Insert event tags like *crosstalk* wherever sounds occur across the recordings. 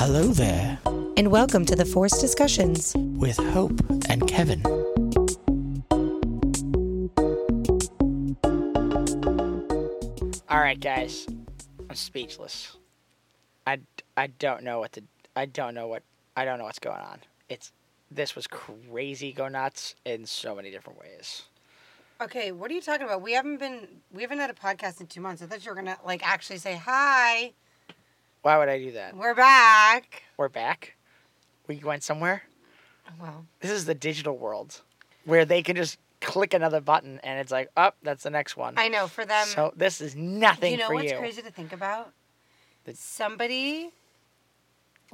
Hello there, and welcome to the Force Discussions. with Hope and Kevin. All right, guys. I'm speechless. I, I don't know what to I don't know what I don't know what's going on. It's this was crazy go nuts in so many different ways. Okay, what are you talking about? We haven't been we haven't had a podcast in two months. I thought you were gonna like actually say hi. Why would I do that? We're back. We're back. We went somewhere. Well, This is the digital world where they can just click another button and it's like, up, that's the next one. I know for them. so this is nothing you know for what's you. crazy to think about? The- Somebody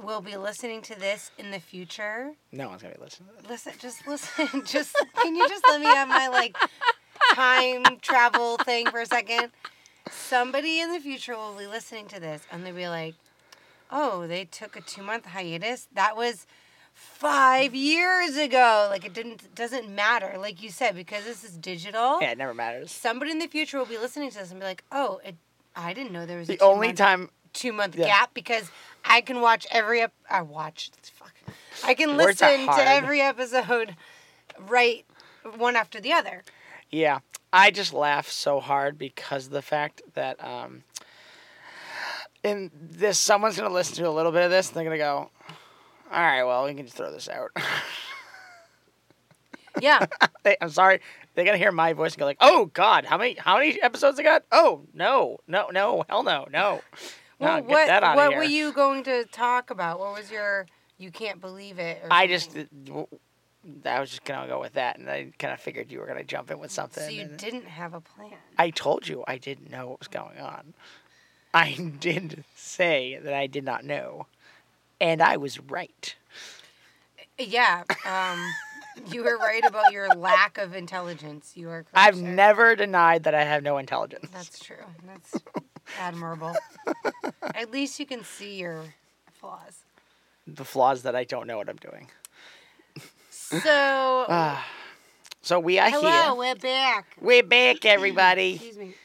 will be listening to this in the future. No one's gonna be listening to this. Listen, just listen. *laughs* Just can you just let me have my like time travel thing for a second? Somebody in the future will be listening to this and they'll be like, "Oh, they took a two month hiatus. That was five years ago. Like it didn't doesn't matter. Like you said, because this is digital. Yeah, it never matters. Somebody in the future will be listening to this and be like, "Oh, it, I didn't know there was a The two only month time two month Yeah. gap because I can watch every ep- I watch fuck. I can listen to every episode right one after the other. Yeah, I just laugh so hard because of the fact that um, in this someone's gonna listen to a little bit of this and they're gonna go, "All right, well, we can just throw this out." *laughs* Yeah. They- I'm sorry, they're gonna hear my voice and go like, "Oh God, how many how many episodes I got? Oh no, no, no, hell no, no." well, no, what that out what were you going to talk about? What was your you can't believe it? Or I just, something? I was just gonna go with that, and I kind of figured you were gonna jump in with something. so you didn't have a plan. I told you I didn't know what was going on. I *laughs* did say that I did not know, and I was right. Yeah. Um, you were right about your lack of intelligence. You are correct. I've sir. never denied that I have no intelligence. That's true. That's admirable. *laughs* At least you can see your flaws. the flaws that I don't know what I'm doing. So, Ah. so we are hello, here. we're back. We're back, *clears throat* everybody. Excuse me.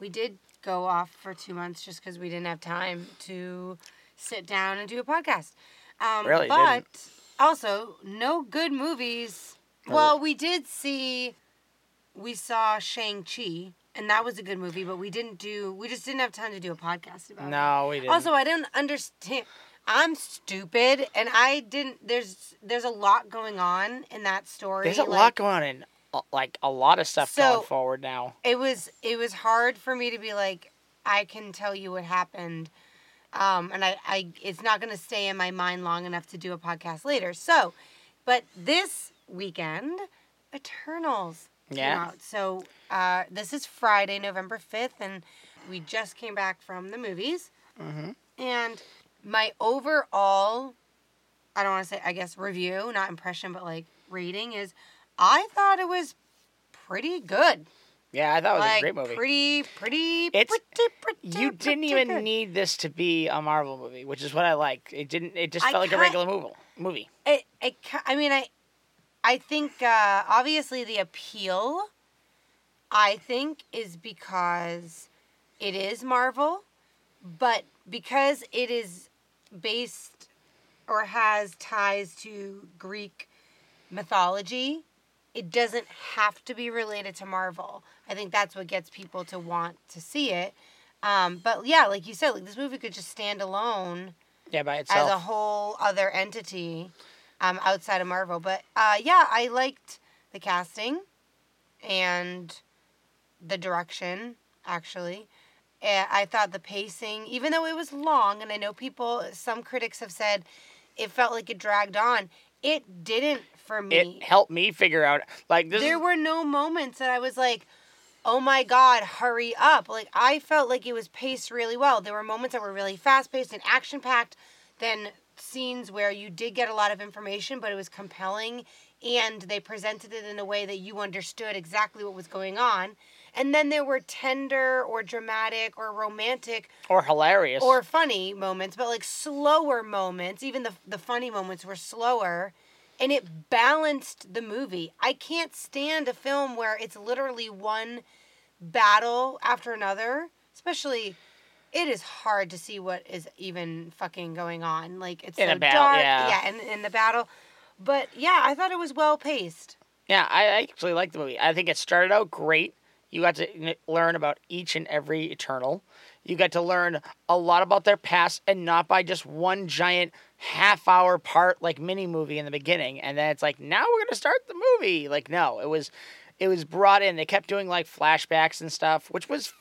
We did go off for two months just because we didn't have time to sit down and do a podcast. Um, Really but didn't. also, no good movies. No. Well, we did see, we saw Shang Chi, and that was a good movie. But we didn't do. We just didn't have time to do a podcast about it. No, we didn't. Also, I didn't understand. I'm stupid, and I didn't. There's there's a lot going on in that story. there's a like, lot going on in, uh, like a lot of stuff So- going forward now. It was it was hard for me to be like, I can tell you what happened, um, and I, I it's not gonna stay in my mind long enough to do a podcast later. So, but this weekend, Eternals came Yeah. out. So uh, this is Friday, November fifth, and we just came back from the movies. hmm And my overall, I don't want to say, I guess, review, not impression, but like rating is, I thought it was pretty good. Yeah, I thought it was like a great movie. pretty, pretty, It's- pretty, pretty. you didn't pretty even good. need this to be a Marvel movie, which is what I like. It didn't. It just I felt like a regular movie. Movie. It, it, I mean, I, I think uh, obviously the appeal, I think, is because it is Marvel, but because it is based or has ties to Greek mythology, it doesn't have to be related to Marvel. I think that's what gets people to want to see it. Um, but yeah, like you said, like this movie could just stand alone Yeah, by itself. as a whole other entity um, outside of Marvel. But uh, yeah, I liked the casting and the direction, actually. I thought the pacing, even though it was long, and I know people, some critics have said it felt like it dragged on, it didn't for me. it helped me figure out like this. there were no moments that I was like, oh my God, hurry up. Like, I felt like it was paced really well. There were moments that were really fast paced and action packed, then scenes where you did get a lot of information, but it was compelling and they presented it in a way that you understood exactly what was going on. And then there were tender or dramatic or romantic or hilarious. or funny moments, but like slower moments. Even the the funny moments were slower, and it balanced the movie. I can't stand a film where it's literally one battle after another, especially it is hard to see what is even fucking going on. Like it's In so a battle, dark. yeah. in, in the battle. But yeah, I thought it was well paced. Yeah, I I actually like the movie. I think it started out great. You got to learn about each and every Eternal. You got to learn a lot about their past and not by just one giant half hour part like mini movie in the beginning. And then it's like, now we're going to start the movie. Like, no, it was it was brought in. They kept doing like flashbacks and stuff, which was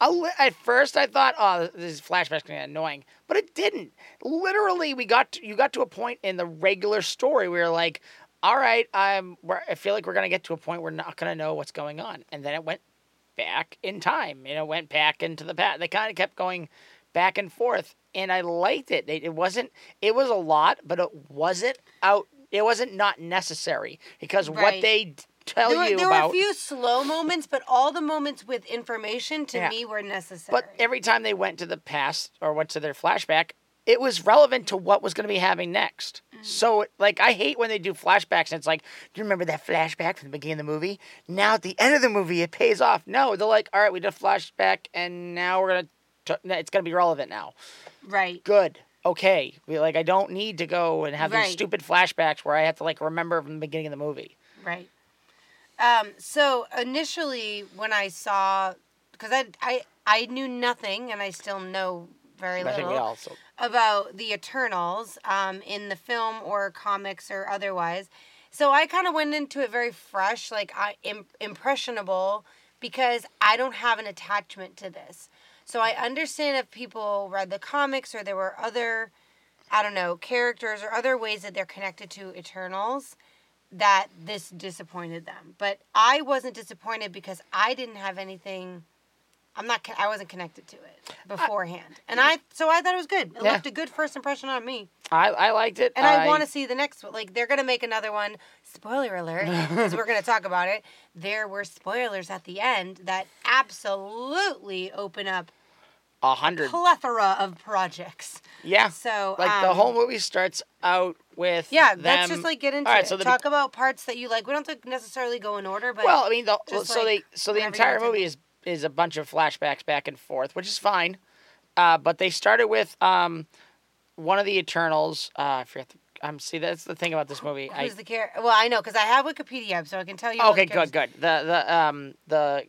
a li- at first I thought, oh, this flashback's gonna get annoying, but it didn't. Literally, we got to, you got to a point in the regular story where like, all right, I'm. I feel like we're gonna get to a point where we're not gonna know what's going on, and then it went back in time. You know, went back into the past. They kind of kept going back and forth, and I liked it. it. It wasn't. It was a lot, but it wasn't out. It wasn't not necessary because what they tell There, you there about. There were a few slow moments, but all the moments with information to Yeah. me were necessary. But every time they went to the past or went to their flashback, it was relevant to what was going to be happening next. So, like, I hate when they do flashbacks and it's like, do you remember that flashback from the beginning of the movie? Now at the end of the movie, it pays off. No, they're like, all right, we did a flashback and now we're going to, it's going to be relevant now. right. Good. Okay. We, like, I don't need to go and have Right. these stupid flashbacks where I have to, like, remember from the beginning of the movie. Right. Um, so initially, when I saw, because I, I I knew nothing, and I still know very I little think we also. About the Eternals um, in the film or comics or otherwise. So I kind of went into it very fresh, like I Im- impressionable, because I don't have an attachment to this. So I understand if people read the comics or there were other, I don't know, characters or other ways that they're connected to Eternals, that this disappointed them. But I wasn't disappointed because I didn't have anything. I'm not. I wasn't connected to it beforehand, and I. So I thought it was good. It Yeah. left a good first impression on me, I, I liked it. and I, want to see the next one. Like they're gonna make another one. Spoiler alert, *laughs* because we're gonna talk about it. There were spoilers at the end that absolutely open up a hundred. plethora of projects. Yeah. So Like the um, whole movie starts out with Yeah, them, let's just like get into All right, it. so the- Talk about parts that you like. We don't have to necessarily go in order, but well, I mean, the, so like, they so the entire movie is is a bunch of flashbacks back and forth, which is fine. Uh, but they started with um, one of the Eternals. Uh, I forget. The, um, see, that's the thing about this movie. I, who's the character? Well, I know because I have Wikipedia up, so I can tell you. okay, good, good. The the um the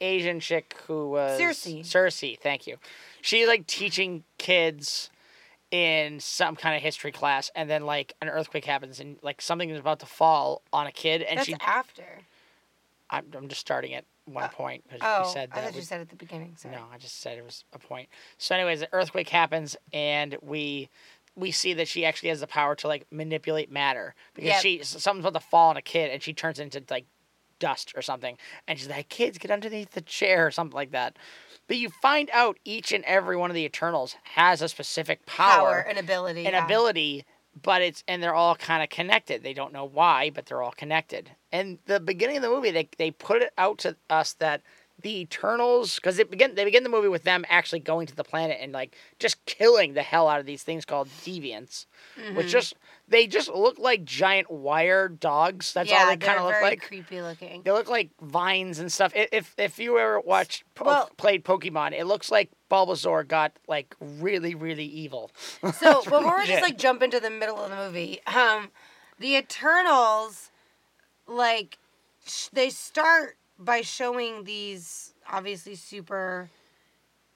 Asian chick who was Sersi. Sersi, thank you. She's like teaching kids in some kind of history class, and then like an earthquake happens, and like something is about to fall on a kid, and That's she. after. I'm, I'm just starting at one uh, point because Oh, you said I that. thought we- you said at the beginning. Sorry. no, I just said it was a point. So, anyways, the earthquake happens, and we we see that she actually has the power to like manipulate matter because Yep. she something's about to fall on a kid, and she turns into like dust or something, and she's like, "Kids, get underneath the chair" or something like that. But you find out each and every one of the Eternals has a specific Power power, and ability. an yeah. ability, but it's and they're all kind of connected. They don't know why, but they're all connected. And the beginning of the movie, they they put it out to us that the Eternals, because they begin they begin the movie with them actually going to the planet and like just killing the hell out of these things called deviants, which Mhm. just they just look like giant wire dogs. That's yeah, all they kind of look like. creepy looking. They look like vines and stuff. If if you ever watched po- Well- played Pokemon, it looks like Bulbasaur got like really really evil. So *laughs* before we just like jump into the middle of the movie, um, the Eternals, like, sh- they start by showing these obviously super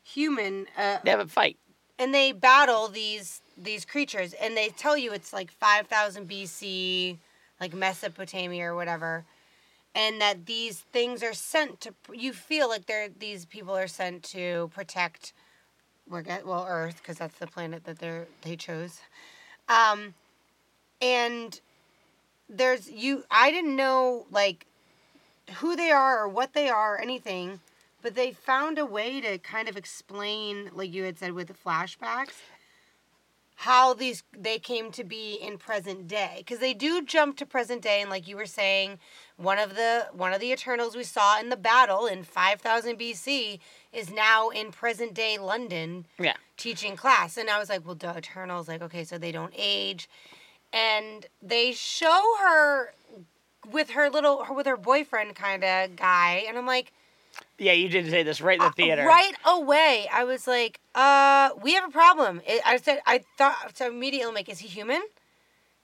human, uh, they have a fight. and they battle these these creatures, and they tell you it's like five thousand BC, like Mesopotamia or whatever. And that these things are sent to you feel like they're these people are sent to protect we're get well Earth because that's the planet that they're they chose, um, and there's you I didn't know like who they are or what they are or anything, but they found a way to kind of explain like you had said with the flashbacks how these they came to be in present day. Because they do jump to present day and like you were saying one of the one of the eternals we saw in the battle in 5000 BC is now in present day London Yeah. teaching class. And I was like well duh eternals like okay so they don't age. And they show her with her little with her boyfriend kind of guy and I'm like Yeah, you did say this right in the theater. Uh, Right away, I was like, "Uh, we have a problem." It, I said, I thought so immediately. I'm like, "Is he human?"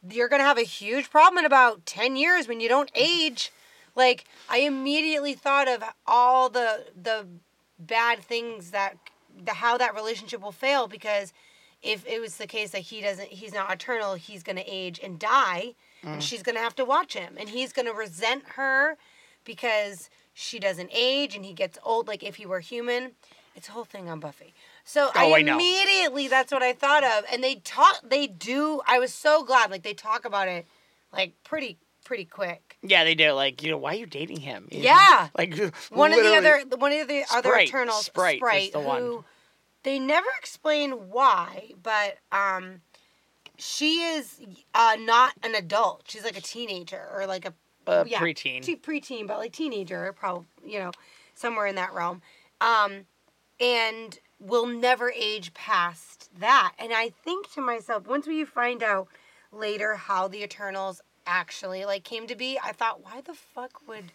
You're gonna have a huge problem in about ten years when you don't age. Like, I immediately thought of all the the bad things that the how that relationship will fail because if it was the case that he doesn't he's not eternal he's going to age and die and she's going to have to watch him and he's going to resent her because she doesn't age and he gets old like if he were human it's a whole thing on buffy so Oh, i I know. immediately that's what i thought of and they talk they do i was so glad like they talk about it like pretty pretty quick Yeah, they do. Like, you know, why are you dating him? Yeah. *laughs* Like *laughs* one of the other one of the other Sprite. Eternals, Sprite Sprite, the who one. they never explain why, but um, she is uh not an adult. She's like a teenager or like a Uh, yeah, preteen. te- preteen, but like teenager, probably you know somewhere in that realm, um, and will never age past that. And I think to myself, once we find out later how the Eternals actually like came to be, I thought, why the fuck would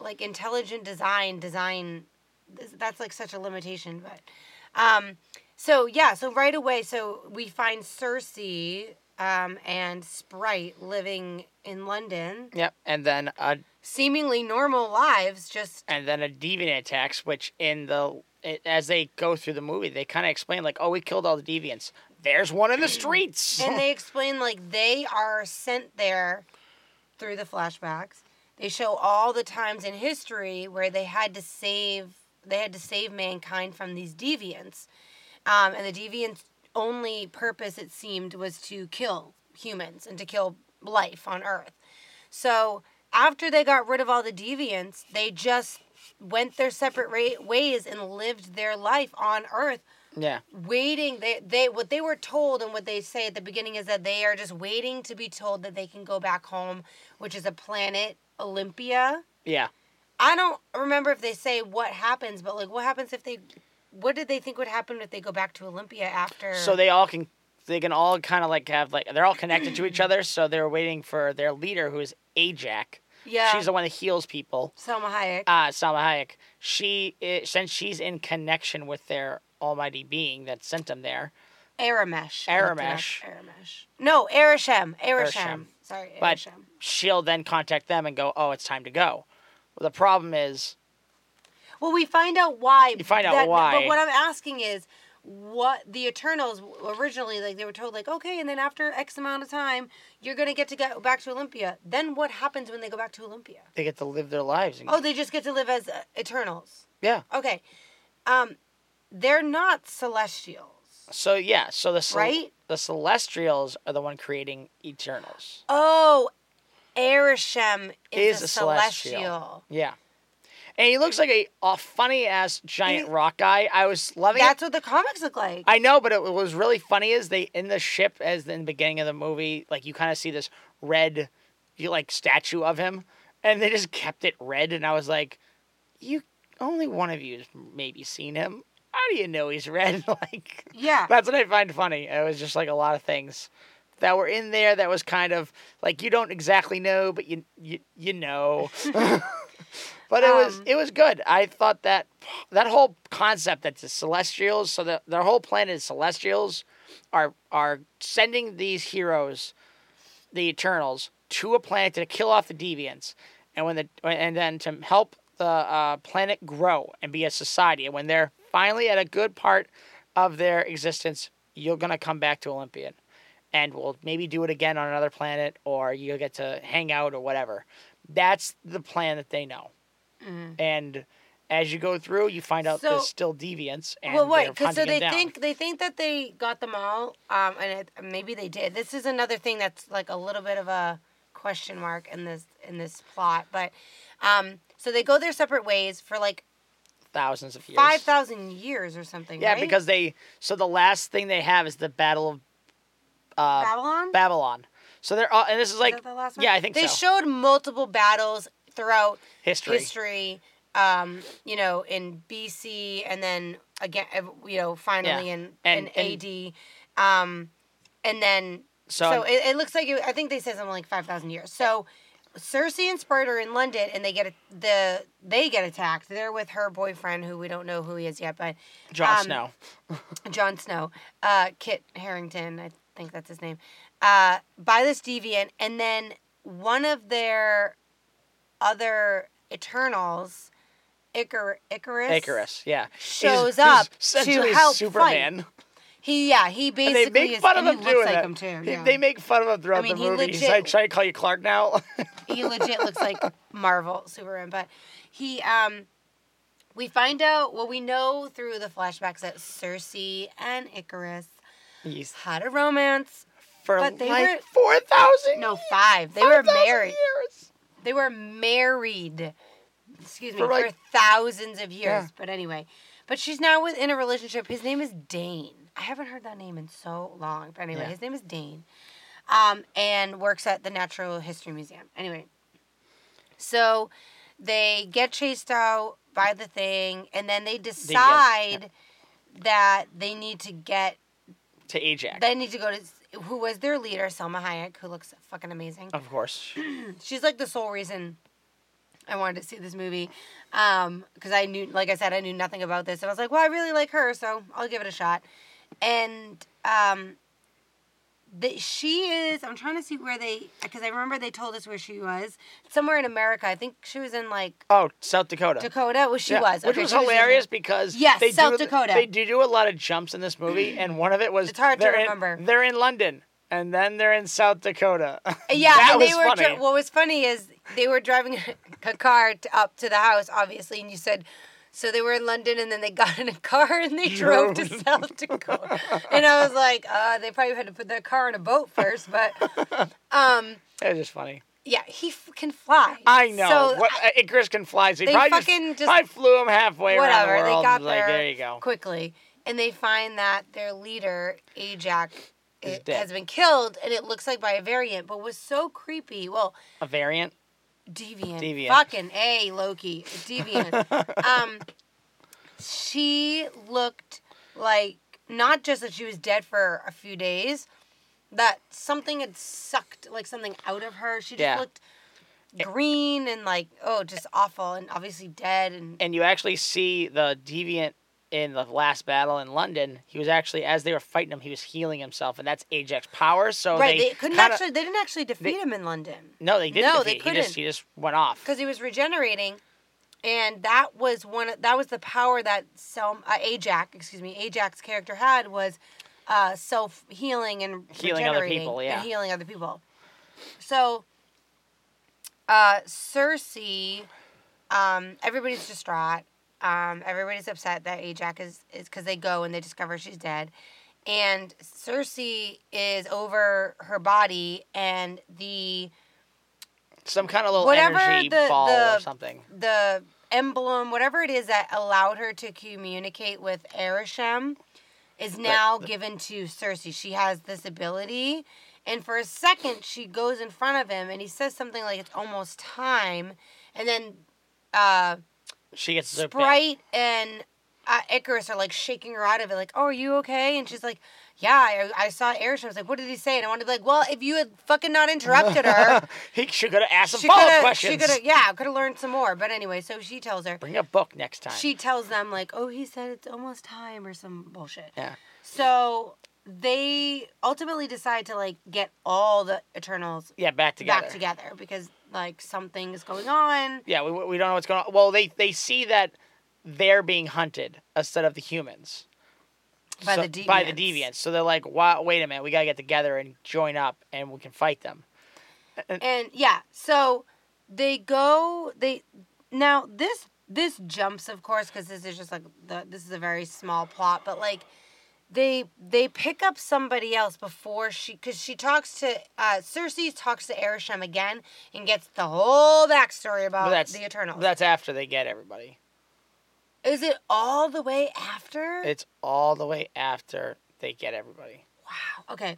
like intelligent design design that's like such a limitation but um so yeah so right away so we find sersi um and sprite living in london Yep, and then a seemingly normal lives just and then a deviant attacks, which in the it, as they go through the movie, they kind of explain like, "Oh, we killed all the deviants. There's one in the *clears throat* streets." and they *laughs* explain like they are sent there through the flashbacks they show all the times in history where they had to save they had to save mankind from these deviants um, and the deviants only purpose it seemed was to kill humans and to kill life on earth. So after they got rid of all the deviants they just went their separate ra- ways and lived their life on earth yeah, waiting they they what they were told and what they say at the beginning is that they are just waiting to be told that they can go back home which is a planet olympia. Yeah. i don't remember if they say what happens but like what happens if they what did they think would happen if they go back to olympia after So they all can they can all kind of like have like they're all connected to each other. So they're waiting for their leader, who is Ajak. yeah She's the one that heals people. Salma Hayek uh, Salma Hayek, she i since she's in connection with their almighty being that sent them there, aramesh. Aramesh. aramesh no arishem arishem Sorry, Arishem. But- she'll then contact them and go, "Oh, it's time to go." Well, the problem is, Well, we find out why. You find out that- why. But what I'm asking is, what the Eternals originally like they were told like okay, and then after X amount of time, you're gonna get to go back to Olympia. Then what happens when they go back to Olympia? they get to live their lives. And, Oh, they just get to live as uh, Eternals. yeah. Okay, um, they're not Celestials. So yeah, so the cel- Right? the Celestials are the one creating Eternals. Oh, Arishem is, Is a a celestial. celestial. Yeah. And he looks like a, a funny ass giant He- rock guy. I was loving it. That's what the comics look like. I know, but it was really funny is they in the ship as in the beginning of the movie, like you kind of see this red, you like statue of him, and they just kept it red, and I was like, you only one of you has maybe seen him. How do you know he's red? *laughs* like yeah. that's what I find funny. It was just like a lot of things that were in there that was kind of like you don't exactly know, but you you you know. *laughs* *laughs* but it was Um, it was good. I thought that that whole concept that the Celestials, so that their whole planet is Celestials, are are sending these heroes, the Eternals, to a planet to kill off the Deviants, and when the and then to help the uh, planet grow and be a society. And when they're finally at a good part of their existence, you're gonna come back to Olympian, and we'll maybe do it again on another planet, or you'll get to hang out or whatever. That's the plan that they know. And as you go through, you find out So- there's still deviants, and well, wait, because so they think they think that they got them all, um, and it, maybe they did. This is another thing that's like a little bit of a question mark in this in this plot, but um, so they go their separate ways for like thousands of years. five thousand years or something. Yeah, right? because they so the last thing they have is the Battle of uh, Babylon. Babylon. So they're all, and this is Is like that the last one? yeah, I think they so. showed multiple battles throughout history. history. Um, you know, in BC, and then again, you know, finally in And- in AD, um, and then So, So, it, it looks like it, I think they said something like five thousand years. So Sersi and Sprite are in London, and they get a, the they get attacked. They're with her boyfriend, who we don't know who he is yet, but Jon um, Snow. *laughs* Jon Snow, uh, Kit Harington, I think that's his name, uh, by this deviant, and then one of their other Eternals, Icar- Ikaris, Ikaris, yeah. shows He's- up he's to help Superman. He yeah, he And basically they make is, fun of him he looks doing like him too. He- Yeah. They make fun of him throughout mean, the he movie. He's like, trying to call you Clark now. he *laughs* legit looks like Marvel Superman, but he um we find out what we know through the flashbacks that Sersi and Ikaris He's had a romance. for But they like were- four thousand. No, five. They were married. Years. They were married. Excuse me, For, for, thousands of years. Yeah. But anyway, but she's now with, in a relationship. His name is Dane. I haven't heard that name in so long. But anyway, Yeah. his name is Dane, um, and works at the Natural History Museum. Anyway, so they get chased out by the thing, and then they decide that they need to get. To Ajax, They need to go to who was their leader, Salma Hayek, who looks fucking amazing of course. *clears throat* she's like the sole reason I wanted to see this movie. Um, because I knew, like I said, I knew nothing about this, and I was like, well, I really like her, so I'll give it a shot. And um, the, she is. I'm trying to see where they, because I remember they told us where she was. Somewhere in America. I think she was in like Oh, South Dakota. Dakota. Well, she Yeah, was, which Okay, was she in- hilarious because Yes, they South do, Dakota. They do do a lot of jumps in this movie, and one of it was It's hard to they're in- remember. they're in London, and then they're in South Dakota. *laughs* Yeah, that and was they were. funny. What was funny is they were driving *laughs* a car to, up to the house, obviously, and you said. So they were in London, and then they got in a car and they drove to South Dakota. and I was like, uh, they probably had to put their car in a boat first, but *laughs* um, was just funny. yeah, he f- can fly. I know. So what, uh, Ikaris can fly, so he they probably fucking just, just- probably flew him halfway whatever, around the they got was like, there there you go. quickly, and they find that their leader Ajax it, has been killed, and it looks like by a variant, but was so creepy. Well, A variant. Deviant. Deviant. Fucking A, Loki. Deviant. *laughs* um, she looked like not just that she was dead for a few days, that something had sucked like something out of her. She just Yeah. looked green and like oh, just awful and obviously dead and and you actually see the deviant in the last battle in London. He was actually, as they were fighting him, he was healing himself, and that's Ajax power. So right. they, They, couldn't kinda- actually. They didn't actually defeat him in London. No, they didn't. No, they defeat. He just, couldn't. he just went off. because he was regenerating, and that was one. of- That was the power that Sel, uh, Ajax, excuse me, Ajax character had was uh, self healing and Healing other people, yeah. and healing other people. So, uh, Sersi, um, everybody's distraught. Um, everybody's upset that Ajax is is because they go and they discover she's dead. And Sersi is over her body, and the Some kind of little Whatever energy the- ball the- or something. the emblem, whatever it is that allowed her to communicate with Arishem, is now given to Sersi. She has this ability. And for a second, she goes in front of him and he says something like, it's almost time. And then uh, She gets the Sprite and uh, Ikaris are like shaking her out of it, like, oh, are you okay? And she's like, yeah, I, I saw Arishem. I was like, what did he say? And I wanted to be like, well, if you had fucking not interrupted her, *laughs* he should have asked some follow up questions. she could have, yeah, could have learned some more. But anyway, so she tells her, Bring a book next time. she tells them like, "Oh, he said it's almost time" or some bullshit. Yeah. So they ultimately decide to like get all the Eternals yeah, back together. back together because like something is going on. Yeah, we, we don't know what's going on. Well, they they see that they're being hunted instead of the humans. By So- the By the deviants. deviants. So they're like, wow, wait a minute, we gotta get together and join up, and we can fight them. And yeah, so they go. They now this this jumps of course because this is just like the this is a very small plot, but like they they pick up somebody else before she because she talks to uh Sersi talks to Arishem again and gets the whole backstory about that's the Eternals. That's after they get everybody. Is it all the way after? It's all the way after they get everybody. wow. Okay.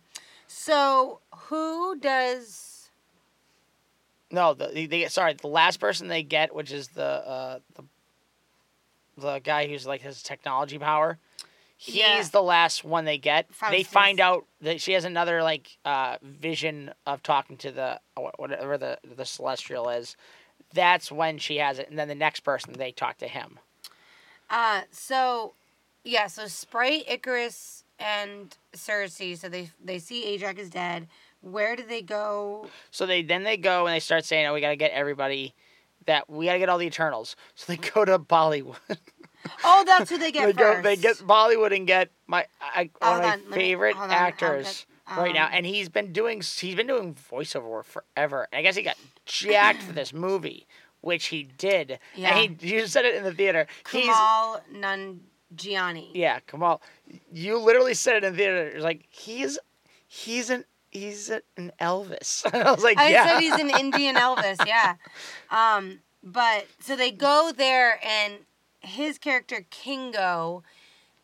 So who does No, the they get sorry. The last person they get, which is the uh, the the guy who's like has technology power, He's Yeah. the last one they get. they find out that she has another like uh, vision of talking to the whatever the the celestial is. That's when she has it, and then the next person they talk to him. Uh, so, yeah, so Sprite, Ikaris, and Sersi. So they they see Ajax is dead. Where do they go? So they then they go and they start saying, "Oh, we got to get everybody that we got to get all the Eternals." So they go to Bollywood. *laughs* Oh, that's who they get they first. go they get Bollywood and get my I, one of my on, me- favorite on, actors get, right now, um, and he's been doing he's been doing voiceover work forever. And I guess he got jacked for *coughs* this movie, which he did. Yeah. And he you said it in the theater. He's Kamal Nanjiani. yeah, Kamal. You literally said it in the theater. It's like he's he's an he's an Elvis. *laughs* I was like, I yeah. said he's an Indian Elvis, yeah. *laughs* Um, but so they go there, and his character Kingo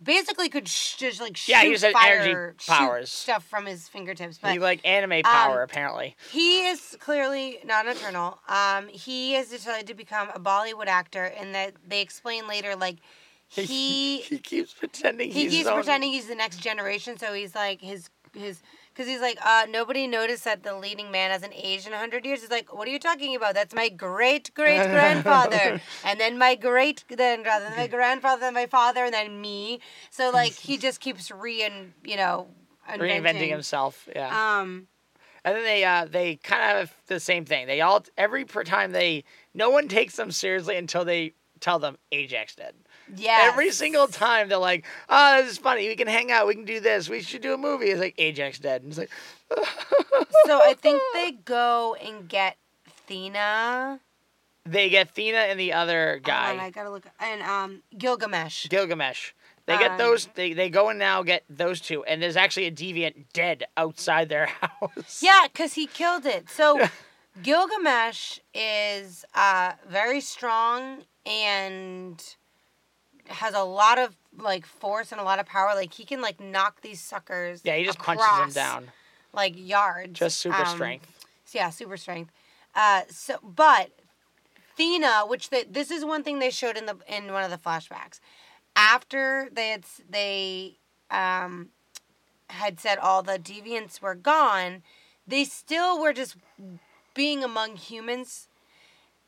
basically could sh- just like shoot Yeah, he had fire, energy shoot powers. stuff from his fingertips. But he like anime power um, apparently. he is clearly not eternal. Um, he has decided to become a Bollywood actor, and that they explain later, like *laughs* he he keeps pretending he he's keeps own- pretending he's the next generation. So he's like his his because he's like uh nobody noticed that the leading man hasn't aged in hundred years. He's like, what are you talking about? That's my great great grandfather, *laughs* and then my great then grandfather, then my *laughs* grandfather, then my father, and then me. So like he just keeps re and you know reinventing inventing. himself. Yeah. Um. And then they uh they kind of have the same thing. They all every time they no one takes them seriously until they tell them Ajax dead. Yeah. Every single time they're like, "Oh, this is funny. We can hang out. We can do this. We should do a movie." It's like Ajax dead. And it's like, *laughs* So I think they go and get Thena. they get Thena and the other guy, Hold on, I gotta look. And um, Gilgamesh. Gilgamesh. They get Um, those. They they go and now get those two, and there's actually a deviant dead outside their *laughs* house. Yeah, because he killed it. So *laughs* Gilgamesh is uh, very strong and has a lot of like force and a lot of power. Like he can like knock these suckers. Yeah, he just punches them down. like yards. Just super Um, strength. so yeah, super strength. Uh, so but Thena, which they, this is one thing they showed in the in one of the flashbacks, after they had they um had said all the deviants were gone, they still were just being among humans,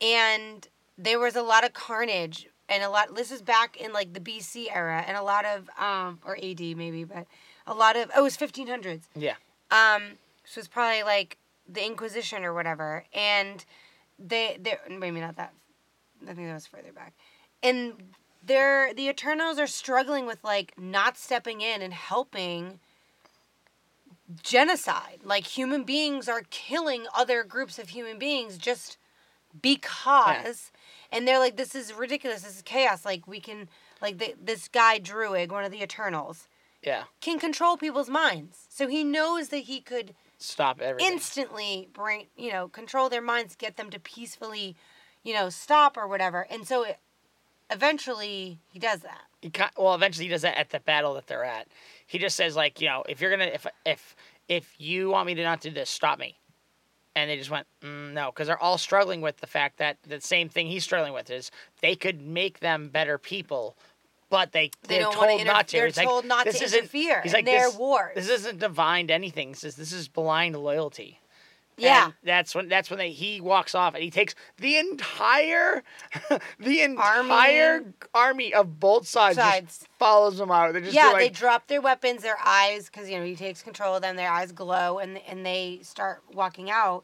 and there was a lot of carnage and a lot. This is back in like the BC era, and a lot of um or AD maybe, but a lot of oh, it was fifteen hundreds. Yeah. Um, so it's probably like the Inquisition or whatever, and they they maybe not that. I think that was further back, and they're the Eternals are struggling with like not stepping in and helping genocide. Like human beings are killing other groups of human beings just because, and they're like, this is ridiculous. This is chaos. Like we can like the, this guy Druid, one of the Eternals Yeah. can control people's minds. So he knows that he could Stop everything. instantly bring, you know, control their minds, get them to peacefully, you know, stop or whatever. And so it, eventually he does that. he well eventually he does that at the battle that they're at he just says like you know if you're gonna if if if you want me to not do this stop me and they just went mm, no because they're all struggling with the fact that the same thing he's struggling with is they could make them better people but they They they're don't told want to. not to They're He's like, told not this to isn't- interfere he's in like their this, wars. this isn't divine anything. He says this is blind loyalty yeah. and that's when that's when they, he walks off and he takes the entire *laughs* the entire army, of both sides, Sides. follows them out. They're just yeah, like, they drop their weapons, their eyes, because you know he takes control of them. Their eyes glow, and and they start walking out.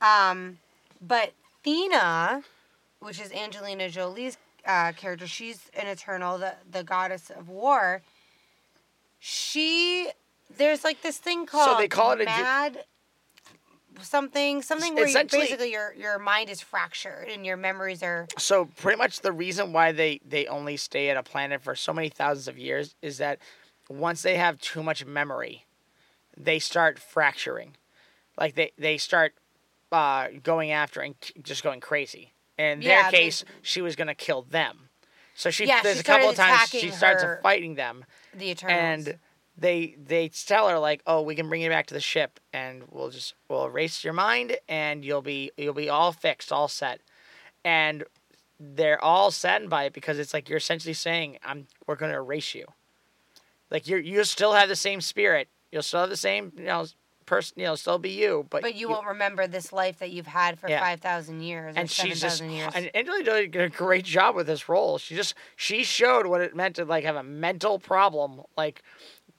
Um, but Thena, which is Angelina Jolie's uh, character, she's an Eternal, the the goddess of war. She there's like this thing called so they call it mad something something where you, basically your your mind is fractured and your memories are so pretty much the reason why they they only stay at a planet for so many thousands of years is that once they have too much memory, they start fracturing, like they they start uh, going after and just going crazy. And in Yeah, their they- case, she was gonna kill them. So she Yeah, there's she a couple of times she starts her- fighting them, the Eternals. and they they tell her like, oh, we can bring you back to the ship, and we'll just we'll erase your mind, and you'll be you'll be all fixed, all set, and they're all saddened by it because it's like you're essentially saying, I'm we're gonna erase you. Like you you still have the same spirit. You'll still have the same you know person. You know, still be you. But But you won't remember this life that you've had for Yeah. five thousand years or and seven she's just years. and Angela Jolie did a great job with this role. She just she showed what it meant to like have a mental problem, like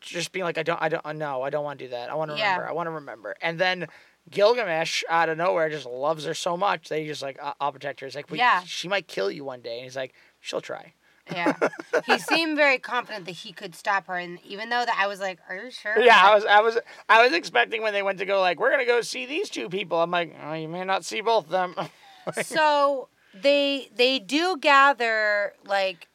just being like I don't I don't uh, no I don't want to do that. I want to Yeah. remember. I want to remember. And then Gilgamesh out of nowhere just loves her so much that he's just like "I- I'll protect her. It's like we, Yeah. she might kill you one day, and he's like she'll try. yeah, *laughs* he seemed very confident that he could stop her, and even though that I was like, "Are you sure?" Yeah, I was I was I was expecting when they went to go like we're gonna go see these two people. I'm like oh, you may not see both of them. *laughs* so they they do gather like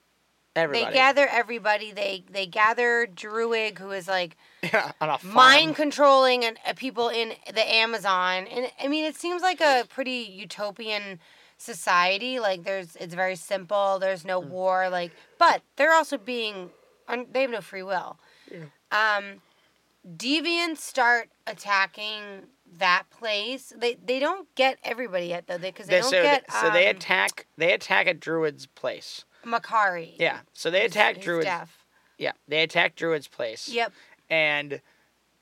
Everybody they gather everybody. They they gather Druig, who is like *laughs* yeah, on a farm. mind controlling and uh, people in the Amazon. And I mean, it seems like a pretty utopian society. Like there's, it's very simple. There's no Mm. war. Like, but they're also being, un- they have no free will. Um, deviants start attacking that place. They they don't get everybody yet though, because they, They, don't so, get. they, so they um, attack they attack a druid's place. Makari. Yeah. So they who's- attack who's druid's deaf. Yeah, they attack druid's place. Yep. And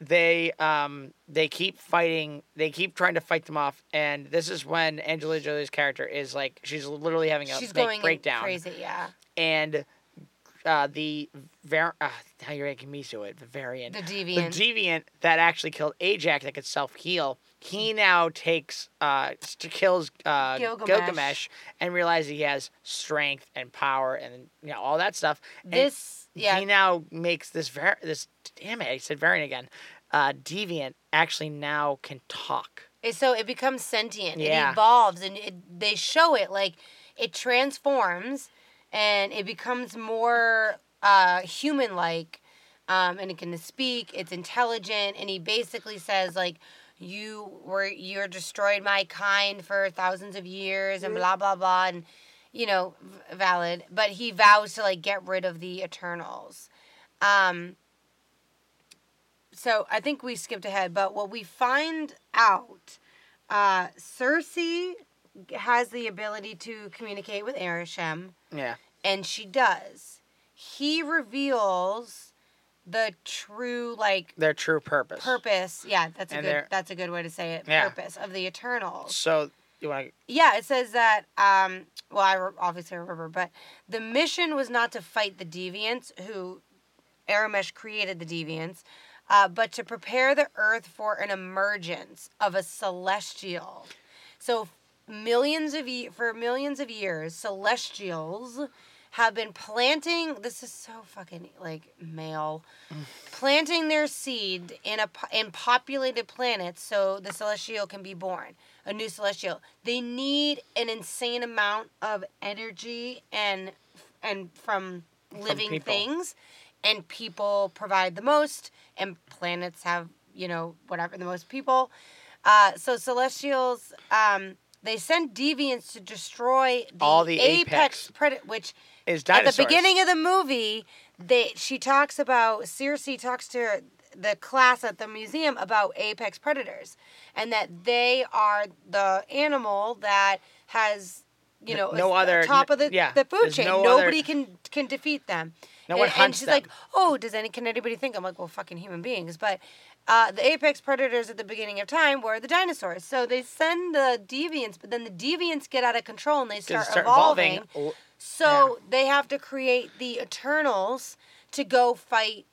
they um they keep fighting they keep trying to fight them off and this is when Angela Jolie's character is like she's literally having a She's going breakdown crazy. Yeah. and uh the var- uh, now you're making me do it the variant The deviant the deviant that actually killed Ajax that could self heal, he now takes uh kills uh Gilgamesh. Gilgamesh. and realizes he has strength and power and you know all that stuff. And this. Yeah. he now makes this var- this damn it I said variant again. Uh, deviant actually now can talk. It- So it becomes sentient. Yeah. It evolves, and it, they show it like it transforms, and it becomes more uh, human-like, um, and it can speak. It's intelligent, and he basically says like, "You were you're destroyed my kind for thousands of years, and blah blah blah," and you know, v- valid. But he vows to like get rid of the Eternals. Um, so I think we skipped ahead, but what we find out, uh, Sersi has the ability to communicate with Arishem, Yeah. and she does. He reveals the true like Their true purpose. purpose. Yeah, that's a And good. That's a good way to say it. Yeah. Purpose of the Eternals. So you want to Yeah, it says that. Um, well, I re- obviously remember, but the mission was not to fight the deviants, who Aramesh created the deviants, uh, but to prepare the earth for an emergence of a celestial. So millions of e- for millions of years, celestials have been planting. This is so fucking like male, planting their seed in a in populated planets so the celestial can be born, a new celestial. They need an insane amount of energy and and from living people. things, and people provide the most, and planets have you know whatever the most people. Uh, so celestials, um, they send deviants to destroy the, All the apex, apex. predator, which is at the beginning of the movie, they she talks about Sersi talks to her, the class at the museum about apex predators, and that they are the animal that has you know No other- top of the yeah, the food chain. no other- Nobody can can defeat them. No and, one and hunts she's them. like, oh, does any can anybody think? I'm like, well, fucking human beings, but. Uh, the apex predators at the beginning of time were the dinosaurs. So they send the deviants, but then the deviants get out of control and they start, start evolving. evolving. So they have to create the Eternals to go fight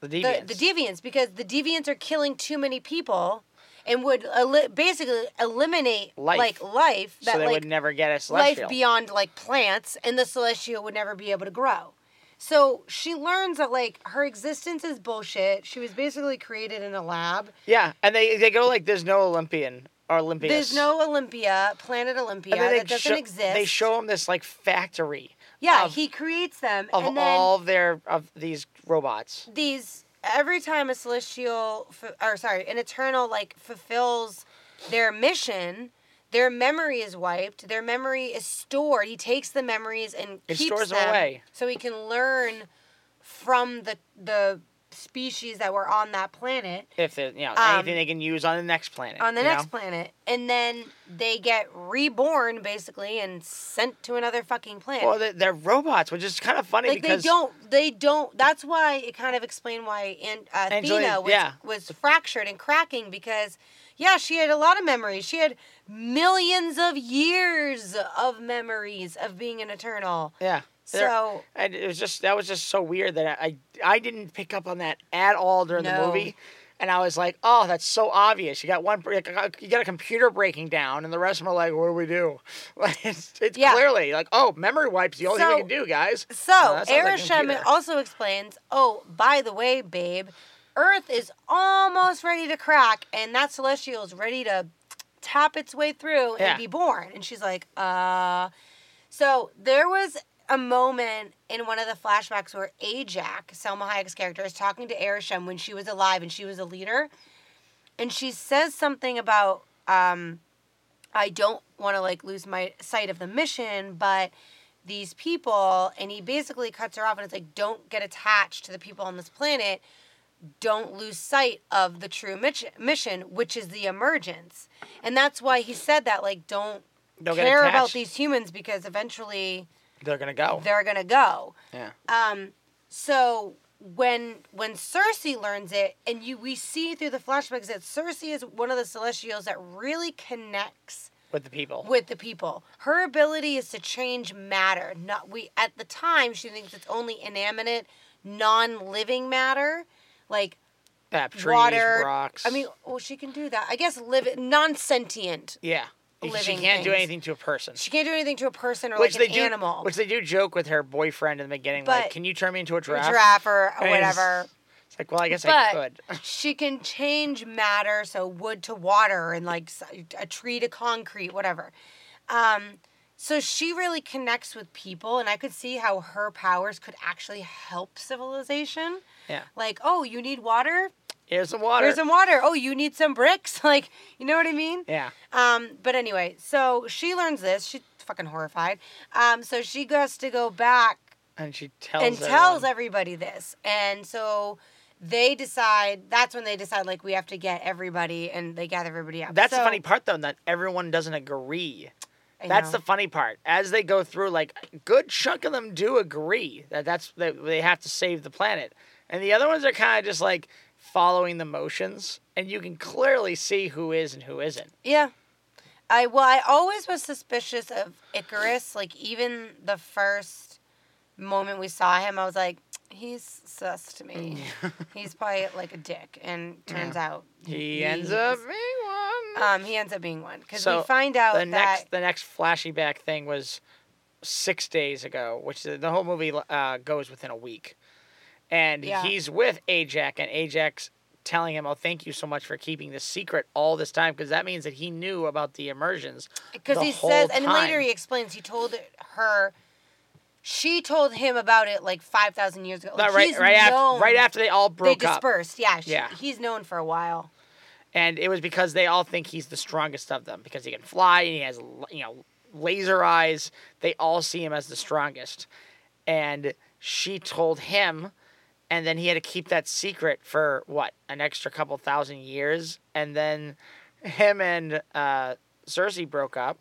The the, deviants. the Deviants because the Deviants are killing too many people and would eli- basically eliminate Life. like life so they like would never get a life beyond like plants and the Celestial would never be able to grow. So she learns that like her existence is bullshit. She was basically created in a lab. yeah, and they they go like, "There's no Olympian or Olympias." There's no Olympia, planet Olympia that doesn't show, exist. They show him this like factory yeah, of- he creates them of and then all their of these robots. these every time a celestial or sorry an eternal like fulfills their mission their memory is wiped their memory is stored he takes the memories and It keeps stores them them away. so he can learn from the the species that were on that planet If they, you know Um, anything they can use on the next planet. on the you next know? planet, and then they get reborn basically and sent to another fucking planet. Well, they're, they're robots, which is kind of funny like because they don't, they don't. That's why it kind of explained why An- uh, Athena was, yeah. was fractured and cracking because, yeah, she had a lot of memories. She had millions of years of memories of being an Eternal. yeah. So And it was just that was just so weird that I I didn't pick up on that at all during the movie, and I was like, oh, that's so obvious. You got one, uh, you got a computer breaking down, and the rest of them are like, what do we do? *laughs* Like it's, it's Yeah. clearly like, oh, memory wipes the only thing we can do, guys. So, Oh, that sounds like a Arishem computer. also explains, oh, by the way, babe, Earth is almost ready to crack, and that celestial is ready to tap its way through Yeah. and be born. And she's like, uh. So, there was a moment in one of the flashbacks where Ajak, Salma Hayek's character, is talking to Arishem when she was alive and she was a leader. And she says something about, um, I don't want to like lose my sight of the mission, but these people, and he basically cuts her off and it's like, don't get attached to the people on this planet. Don't lose sight of the true mission, which is the emergence. And that's why he said that, like, don't, Don't care about these humans because eventually They're gonna go. they're gonna go. Yeah. Um, so when when Sersi learns it, and you we see through the flashbacks that Sersi is one of the Celestials that really connects With the people. with the people. Her ability is to change matter. Not we at the time she thinks it's only inanimate, non-living matter, like yeah, trees, water. rocks. I mean, well, she can do that. I guess live non-sentient. yeah. she living can't do anything to a person. She can't do anything to a person or which like they an do, animal. which they do joke with her boyfriend in the beginning, like, "Can you turn me into a a giraffe?" giraffe or And whatever. It's like, well, I guess I could. *laughs* she can change matter, so wood to water and like a tree to concrete, whatever. Um, so she really connects with people, and I could see how her powers could actually help civilization. Yeah. Like, oh, you need water? Here's some water. Here's some water. Oh, you need some bricks? *laughs* Like, you know what I mean? yeah. Um, but anyway, so she learns this. She's fucking horrified. Um, so she goes to go back And she tells and everyone. tells everybody this. And so they decide that's when they decide like we have to get everybody and they gather everybody up. That's so, the funny part, though, that everyone doesn't agree. I That's know. the funny part. As they go through, like, a good chunk of them do agree that that's that they have to save the planet, and the other ones are kind of just like following the motions, and you can clearly see who is and who isn't. Yeah. I well, I always was suspicious of Ikaris. Like even the first moment we saw him, I was like, he's sus to me. *laughs* he's probably like a dick, and turns out He ends up being one. Um, he ends up being one because So, we find out the that next the next flashy back thing was six days ago, which the, the whole movie uh, goes within a week, and Yeah. he's with Ajax, and Ajax telling him, "Oh, thank you so much for keeping this secret all this time, because that means that he knew about the immersions." Because he says, and later he explains, he told her, she told him about it like 5,000 years ago. No, Like, right, after, right after they all They broke up, dispersed. Yeah, she, Yeah. He's known for a while. and it was because they all think he's the strongest of them because he can fly and he has you know laser eyes. They all see him as the strongest, and she told him, and then he had to keep that secret for what an extra couple thousand years, and then him and uh, Sersi broke up,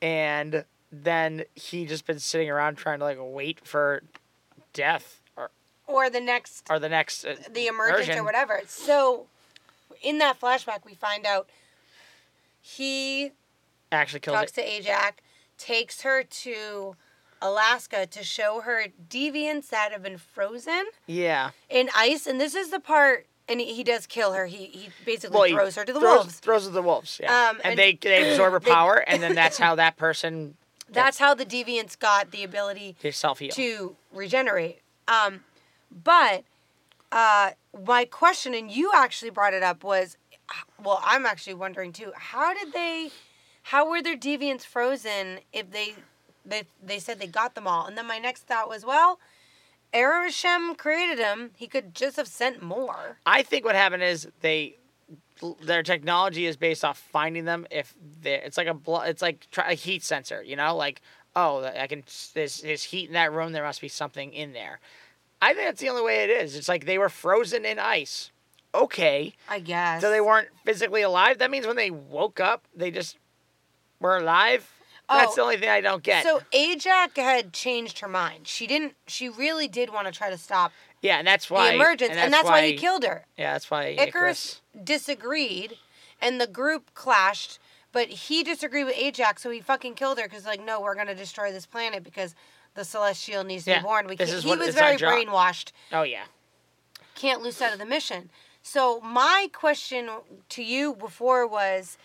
and then he just been sitting around trying to like wait for death or Or the next, or the next uh, the emergence version. or whatever. So in that flashback, we find out he actually kills talks it. to Ajax, takes her to Alaska to show her deviants that have been frozen Yeah. in ice. And this is the part, and he, he does kill her. He, he basically Well, he throws her to the throws, wolves. Throws her to the wolves. Yeah. Um, and, and- they they *clears throat* absorb her they- power, and then that's *laughs* how that person That's how the deviants got the ability they self heal. to regenerate. Um, but uh, my question, and you actually brought it up, was well, I'm actually wondering too. How did they? How were their deviants frozen if they they they said they got them all? And then my next thought was, well, Ereshkigal created them. He could just have sent more. I think what happened is they their technology is based off finding them. If they it's like a it's like a heat sensor, you know, like oh I can there's there's heat in that room. There must be something in there. I think that's the only way it is. It's like they were frozen in ice. Okay. I guess. So they weren't physically alive. That means when they woke up, they just were alive. That's Oh. the only thing I don't get. So Ajax had changed her mind. She didn't. She really did want to try to stop yeah, and that's why the emergence, and that's, why, he killed her. Yeah, that's why Ikaris disagreed, and the group clashed. But he disagreed with Ajax, so he fucking killed her because, like, no, we're gonna destroy this planet because the Celestial needs to Yeah, be born. We this can't. is He what- was very brainwashed. Oh yeah. Can't lose sight of the mission. So my question to you before was,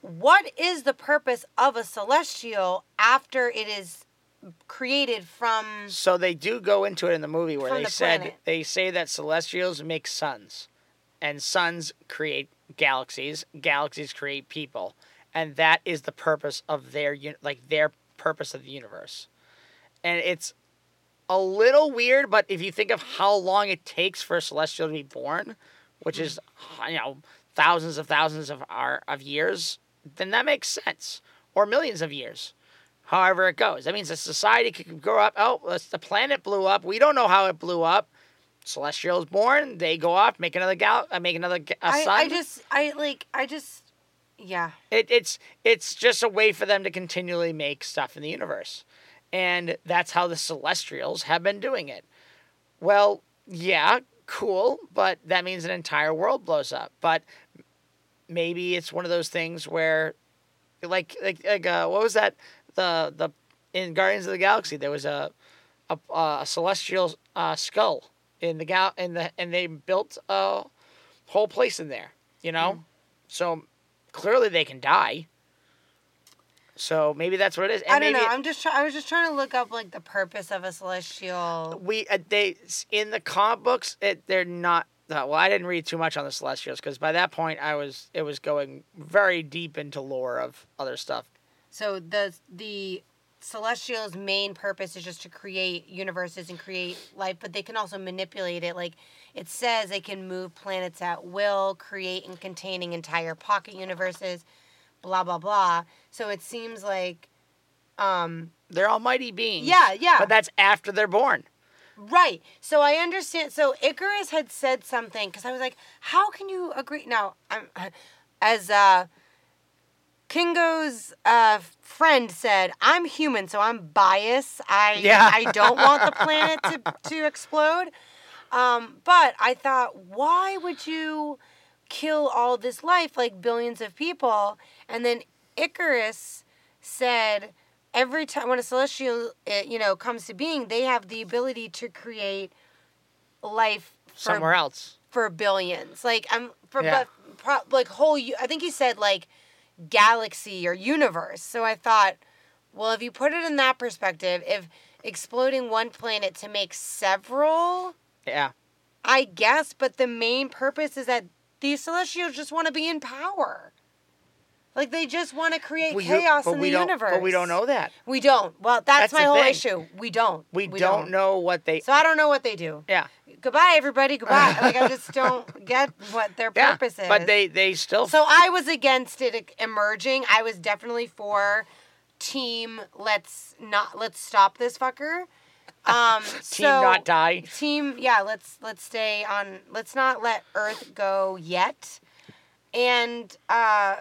what is the purpose of a Celestial after it is created from? So they do go into it in the movie where they the said planet. they say that celestials make suns, and suns create galaxies. Galaxies create people, and that is the purpose of their like their purpose of the universe. And it's a little weird, but if you think of how long it takes for a celestial to be born, which hmm. is you know thousands of thousands of our of years, then that makes sense, or millions of years however it goes. That means a society could grow up. Oh, the planet blew up. We don't know how it blew up. Celestials born. They go off, make another gal, uh, make another ga- I. I just, I like, I just, yeah. it, it's it's just a way for them to continually make stuff in the universe, and that's how the Celestials have been doing it. Well, yeah, cool, but that means an entire world blows up. But maybe it's one of those things where, like, like, like, uh, what was that? The the in Guardians of the Galaxy, there was a a, a celestial uh, skull in the gal in the and they built a whole place in there. You know, so clearly they can die. So maybe that's what it is. And I don't maybe know. it- I'm just, try- I was just trying to look up like the purpose of a celestial. we uh, they in the comic books it, they're not uh, well i didn't read too much on the celestials because by that point i was it was going very deep into lore of other stuff So the the celestial's main purpose is just to create universes and create life, but they can also manipulate it. Like it says, they can move planets at will, create and containing entire pocket universes, blah blah blah. So it seems like, um, they're almighty beings Yeah, yeah. but that's after they're born Right. So I understand. So Ikaris had said something because I was like, "How can you agree?" Now, I'm as uh, Kingo's uh, friend said, "I'm human, so I'm biased. I Yeah. I don't want the planet to *laughs* to explode." Um, but I thought, why would you kill all this life, like billions of people? And then Ikaris said, every time when a celestial, uh, you know, comes to being, they have the ability to create life for, somewhere else for billions. Like I'm for Yeah. but pro, like whole. I think he said like galaxy or universe. So I thought, well, if you put it in that perspective, if exploding one planet to make several, yeah I guess, but the main purpose is that these celestials just want to be in power. Like they just want to create Well, chaos in the universe. but we don't know that We don't. Well, that's, That's my whole thing. issue. We don't. we, don't, know what they So I don't know what they do. yeah Goodbye, everybody. Goodbye. like I just *laughs* don't get what their yeah purpose is. but they they still So I was against it emerging. I was definitely for team. Let's not. Let's stop this fucker. *laughs* Um, team so, not die Team. Yeah. Let's let's stay on. Let's not let Earth go yet. And uh,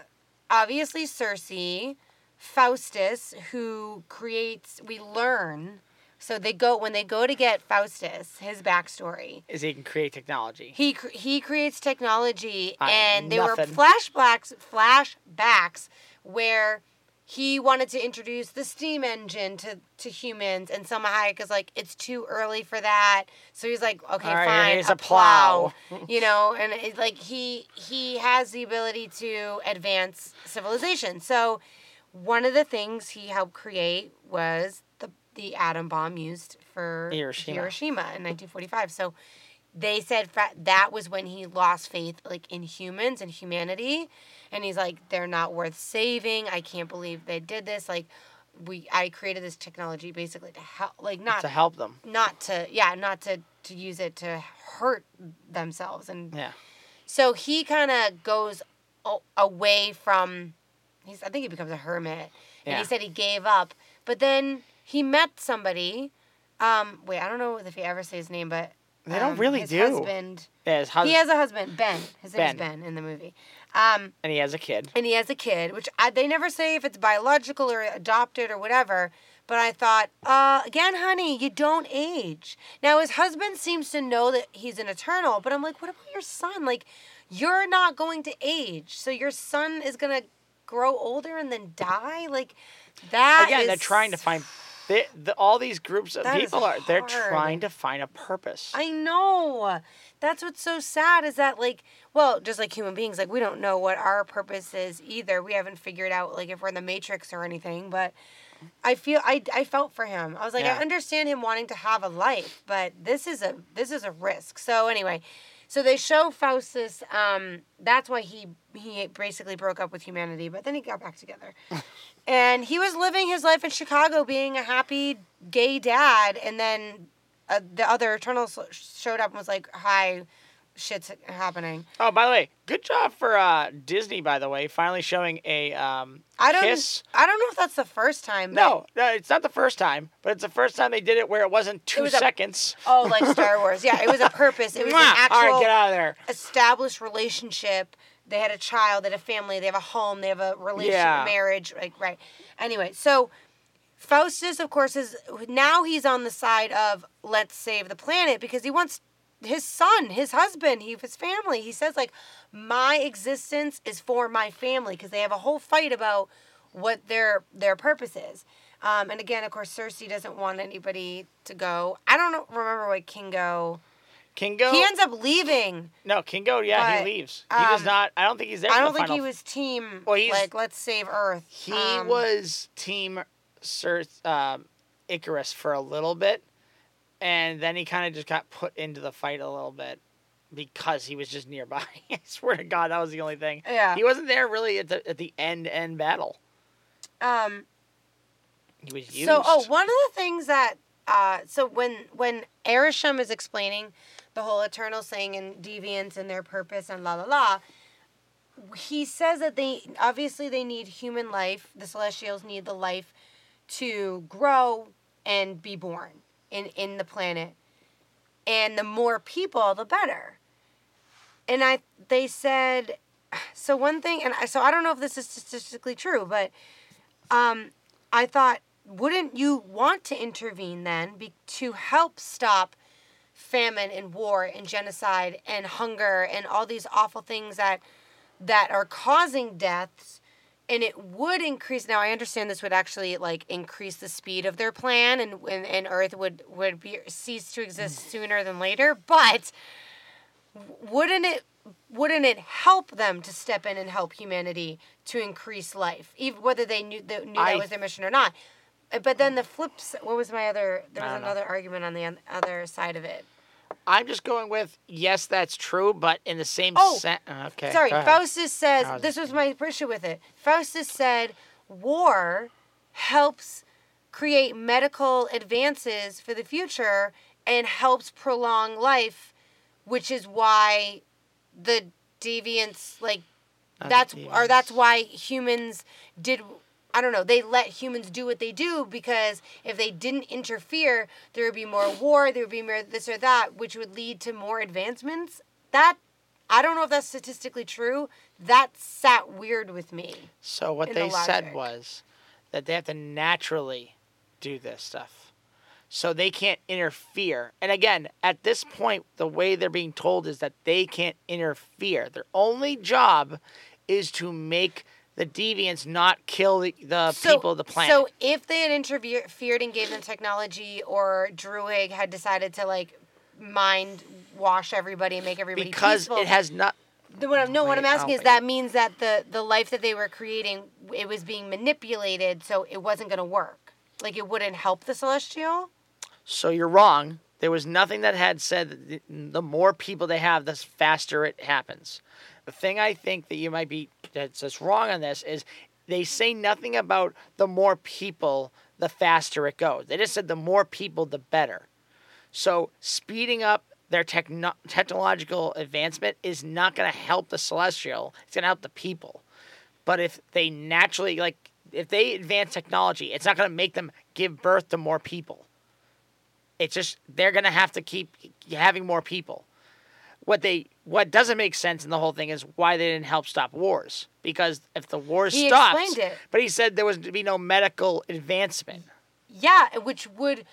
obviously Sersi, Phastos, who creates. We learn. So they go when they go to get Phastos, his backstory. is he can create technology He cr- he creates technology, I- and there were flashbacks flashbacks where he wanted to introduce the steam engine to, to humans, and Salma Hayek is like, it's too early for that. So he's like, okay, right, fine, here's a, a plow. *laughs* you know, and it's like he he has the ability to advance civilization. So one of the things he helped create was the the atom bomb used for Hiroshima. Hiroshima in 1945. So they said fa- that was when he lost faith like in humans and humanity. And he's like they're not worth saving. I can't believe they did this. Like we i created this technology basically to help like not to help them. not to yeah not to to use it to hurt themselves. And yeah. so he kind of goes o- away from he's i think he becomes a hermit. And Yeah. he said he gave up. But then he met somebody Um, wait, I don't know if he ever say his name, but They don't um, really his do. Husband, Yeah, hus- he has a husband, Ben. His name is Ben. Ben in the movie. Um, and he has a kid. and he has a kid, which I, they never say if it's biological or adopted or whatever. But I thought, uh, again, honey, you don't age. Now his husband seems to know that he's an eternal, but I'm like, what about your son? Like, you're not going to age, so your son is gonna grow older and then die. Like, that Again, they're trying to find. They, the, all these groups of That people are they're trying to find a purpose. I know. That's what's so sad is that like well, just like human beings, like we don't know what our purpose is either. We haven't figured out like if we're in the matrix or anything, but I feel I, I felt for him. I was like Yeah. I understand him wanting to have a life, but this is a this is a risk. So anyway, so they show Phastos um that's why he he basically broke up with humanity, but then he got back together. *laughs* and he was living his life in Chicago being a happy gay dad and then uh, the other Eternals showed up and was like, "Hi, shit's happening." Oh, by the way, good job for uh, Disney. By the way, finally showing a um, I don't. kiss. I don't know if that's the first time. No, no, it's not the first time, but it's the first time they did it where it wasn't two was a- seconds. Oh, like Star Wars. Yeah, it was a purpose. It was an actual *laughs* All right, get out of there. established relationship. They had a child, they had a family, they have a home, they have a relationship, Yeah. marriage. Like right. Anyway, so Phastos, of course, is now he's on the side of let's save the planet because he wants his son, his husband, he his family. He says like my existence is for my family because they have a whole fight about what their their purpose is. Um, and again, of course, Sersi doesn't want anybody to go. I don't remember what Kingo. Kingo. He ends up leaving. no, Kingo. Yeah, but, he leaves. He does um, not. I don't think he's there. I don't the think he was team Well, he's- like let's save Earth. He Um, was Team Sir um, Ikaris for a little bit, and then he kind of just got put into the fight a little bit because he was just nearby. *laughs* I swear to God, that was the only thing. Yeah. He wasn't there really at the at the end end battle. Um. He was used. So, oh, one of the things that uh, so when when Arishem is explaining the whole eternal thing and deviants and their purpose and la la la, he says that they obviously they need human life. The Celestials need the life to grow and be born in in the planet, and the more people, the better. And I they said so one thing, and I, so I don't know if this is statistically true, but um, I thought, wouldn't you want to intervene then be, to help stop famine and war and genocide and hunger and all these awful things that that are causing deaths? And it would increase. Now I understand this would actually like increase the speed of their plan, and and, and Earth would would be cease to exist mm. sooner than later. But wouldn't it wouldn't it help them to step in and help humanity to increase life, even whether they knew that knew I- that was their mission or not? But then mm. the flips. What was my other? There was don't know. another argument on the other side of it. I'm just going with yes, that's true, but in the same Oh, sen- uh, okay. Sorry. Phastos says was this was my issue with it. Phastos said war helps create medical advances for the future and helps prolong life, which is why the deviants like Not that's or that's why humans did I don't know, they let humans do what they do because if they didn't interfere, there would be more war, there would be more this or that, which would lead to more advancements. That I don't know if that's statistically true. That sat weird with me. So what in the they said was that they have to naturally do this stuff. So they can't interfere. And again, at this point, the way they're being told is that they can't interfere. Their only job is to make the deviants not kill the, the people of the planet. So if they had interfered and gave them technology, or Druig had decided to like mind wash everybody and make everybody because peaceful, it has not The- What I'm, no, what I'm asking is wait. that means that the the life that they were creating, it was being manipulated, so it wasn't going to work. Like it wouldn't help the celestial. So you're wrong. There was nothing that had said that the, the more people they have, the faster it happens. The thing I think that you might be that's just wrong on this is they say nothing about the more people, the faster it goes. They just said the more people, the better. So speeding up their techno- technological advancement is not going to help the celestial. It's going to help the people. But if they naturally like if they advance technology, it's not going to make them give birth to more people. It's just they're gonna have to keep having more people. What they what doesn't make sense in the whole thing is why they didn't help stop wars. Because if the wars He stopped, explained it. but he said there was to be no medical advancement. Yeah, which would,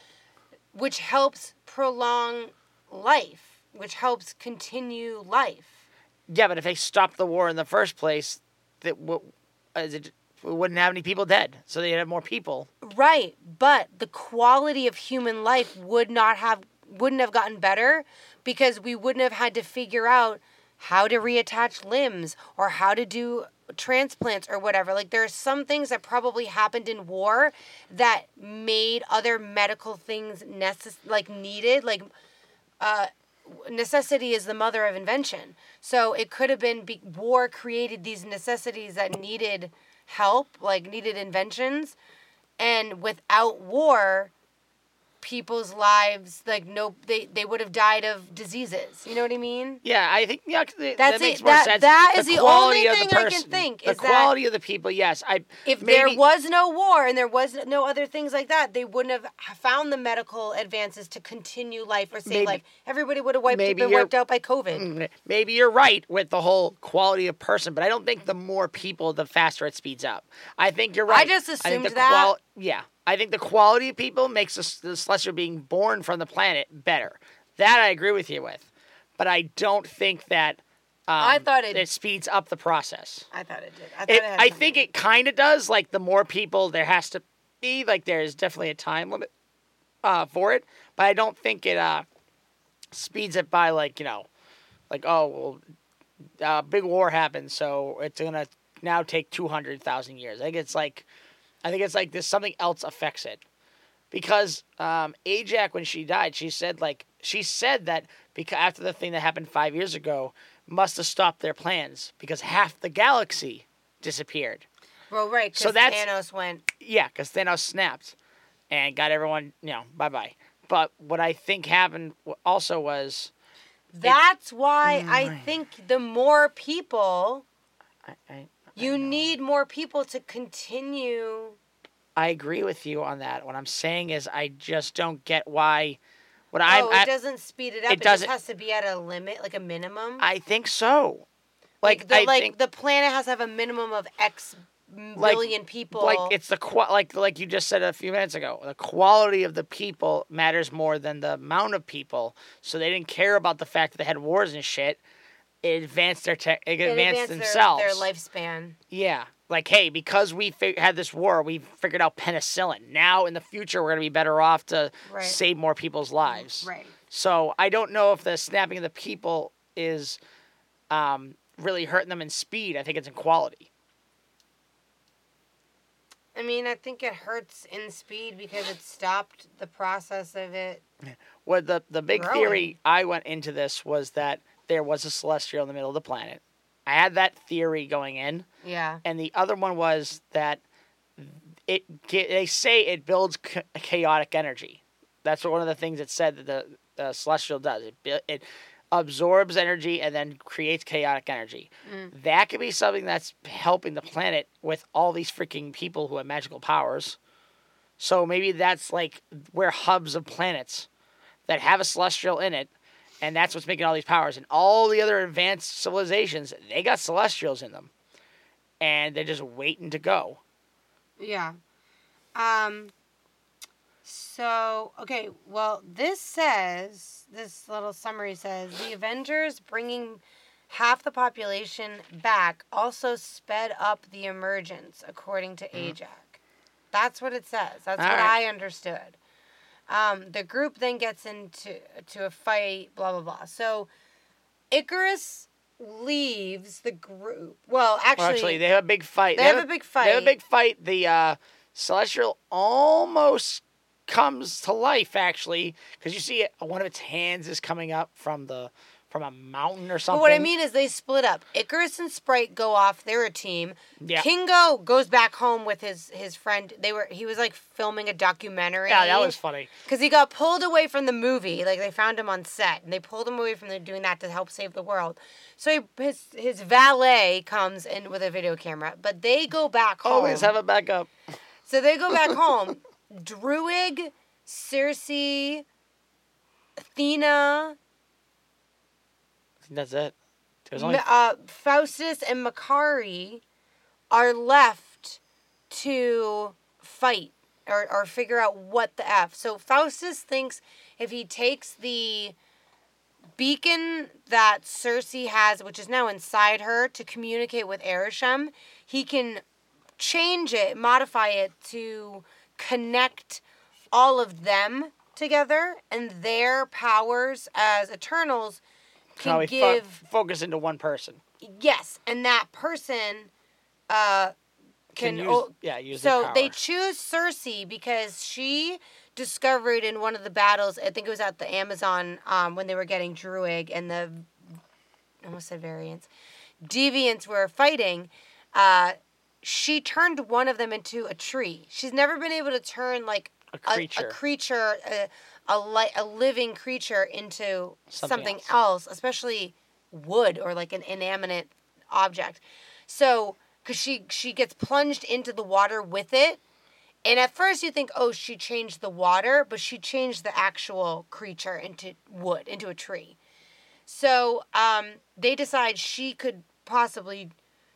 which helps prolong life, which helps continue life. Yeah, but if they stopped the war in the first place, that w- as it, we wouldn't have any people dead, so they'd have more people. Right, but the quality of human life would not have wouldn't have gotten better because we wouldn't have had to figure out how to reattach limbs or how to do transplants or whatever. Like there are some things that probably happened in war that made other medical things necess- like needed like uh necessity is the mother of invention. So it could have been be- war created these necessities that needed help, like needed inventions, and without war, people's lives like no they they would have died of diseases. You know what I mean? Yeah, I think yeah, That's that makes it. more That- sense. that is the quality only of the thing I can person- think The is that quality of the people, yes. I If maybe, there was no war and there was no other things like that, they wouldn't have found the medical advances to continue life or save Maybe- life. Everybody would have wiped, been wiped out by COVID. Mm, maybe you're right with the whole quality of person, but I don't think the more people, the faster it speeds up. I think you're right. I just assumed the that. yeah, I think the quality of people makes the, the celestial being born from the planet better. That I agree with you with, but I don't think that. Um, I thought it- it speeds up the process. I thought it did. I, thought It, it had I think it kind of does. Like the more people there has to be, like there is definitely a time limit uh, for it, but I don't think it uh, speeds it by like you know, like oh well, uh, big war happened, so it's gonna now take two hundred thousand years. I think it's like, I think it's like this something else affects it, because um, Ajak when she died, she said like she said that because after the thing that happened five years ago must have stopped their plans because half the galaxy disappeared. Well, right. So that's- Thanos went. Yeah, because Thanos snapped and got everyone, you know, bye bye. But what I think happened also was, That's why Mm, I think the more people, I, I, you need more people to continue. I agree with you on that. What I'm saying is, I just don't get why. What I, oh, it I, doesn't speed it up. it It, doesn't- just has to be at a limit, like a minimum. I think so. like Like, the, I like think, the planet has to have a minimum of X Like- million people. like it's the qua- like like you just said a few minutes ago. The quality of the people matters more than the amount of people. So they didn't care about the fact that they had wars and shit. It advanced their tech. It It advanced advanced their- themselves. Their, lifespan. Yeah. Like, hey, because we fig- had this war, we figured out penicillin. Now, in the future, we're going to be better off to Right. save more people's lives. Right. So I don't know if the snapping of the people is um, really hurting them in speed. I think it's in quality. I mean, I think it hurts in speed because it stopped the process of it. Well, the, the big Growing. theory I went into this was that there was a celestial in the middle of the planet. I had that theory going in. Yeah. and the other one was that it they say it builds chaotic energy. That's one of the things it said that the, the celestial does. It it absorbs energy and then creates chaotic energy. Mm. That could be something that's helping the planet with all these freaking people who have magical powers. So maybe that's like we're hubs of planets that have a celestial in it, and that's what's making all these powers. And all the other advanced civilizations, they got celestials in them and they're just waiting to go. Yeah. Um so, okay, well, this says this little summary says the Avengers bringing half the population back also sped up the emergence according to Ajak. That's what it says. That's All what right. I understood. Um, the group then gets into to a fight, blah blah blah. So Ikaris leaves the group. Well, actually, Well, actually, they have a big fight. they have a big fight. They have a big fight. The uh, celestial almost comes to life, actually, because you see it, one of its hands is coming up from the from a mountain or something. But what I mean is they split up. Ikaris and Sprite go off. They're a team. Yeah. Kingo goes back home with his his friend. They were he was like filming a documentary. yeah, that was funny. because he got pulled away from the movie. Like they found him on set and they pulled him away from the, doing that to help save the world. So he, his his valet comes in with a video camera, but they go back home. Always have a backup. So they go back *laughs* home. Druig, Sersi, Athena, I think that's it. There's only uh, Phastos, and Makkari are left to fight or, or figure out what the F. So Phastos thinks if he takes the beacon that Sersi has, which is now inside her, to communicate with Arishem, he can change it, modify it to connect all of them together and their powers as Eternals can fo- give focus into one person. yes, and that person uh Can, can, use, o- yeah, use so they choose Sersi because she discovered in one of the battles, I think it was at the Amazon, um, when they were getting Druig and the I almost said variants. Deviants were fighting, uh, she turned one of them into a tree. She's never been able to turn like a a, creature. a creature, a, a, li- a living creature into Something something, else. else. especially wood or like an inanimate object. So, because she she gets plunged into the water with it, and at first you think, oh, she changed the water, but she changed the actual creature into wood, into a tree. So um, they decide she could possibly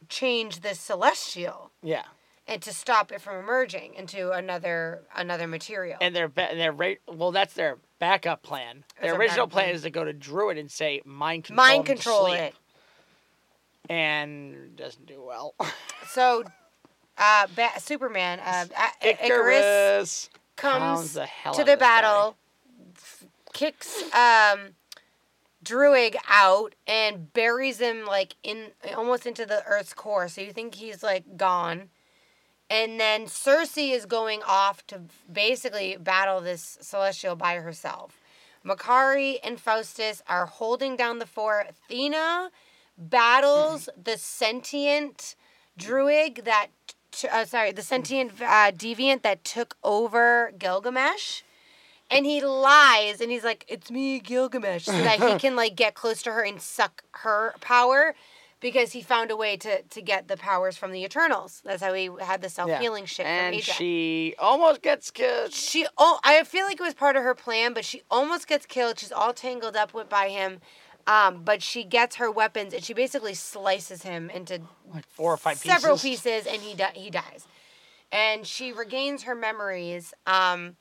change the celestial yeah, and to stop it from emerging into another another material. and their ba- and their rate well, that's their backup plan. Their original plan plan. is to go to Druig and say mind control. Mind control sleep," it. and doesn't do well. *laughs* So, uh, ba- Superman, uh, Ikaris Ikaris comes the to the of this guy. battle, f- kicks um, Druig out, and buries him like in almost into the Earth's core. So you think he's like gone. And then Sersi is going off to basically battle this celestial by herself. Makkari and Phastos are holding down the fort. Athena battles the sentient druid that, t- uh, sorry, the sentient uh, deviant that took over Gilgamesh. And he lies and he's like, it's me, Gilgamesh, so that he *laughs* can like get close to her and suck her power because he found a way to, to get the powers from the Eternals. That's how he had the self healing shit and from Ajax. she almost gets killed. She oh I feel like it was part of her plan, but she almost gets killed. She's all tangled up with by him. Um, but she gets her weapons and she basically slices him into Like four or five several pieces. pieces, and he di- he dies. And she regains her memories, um,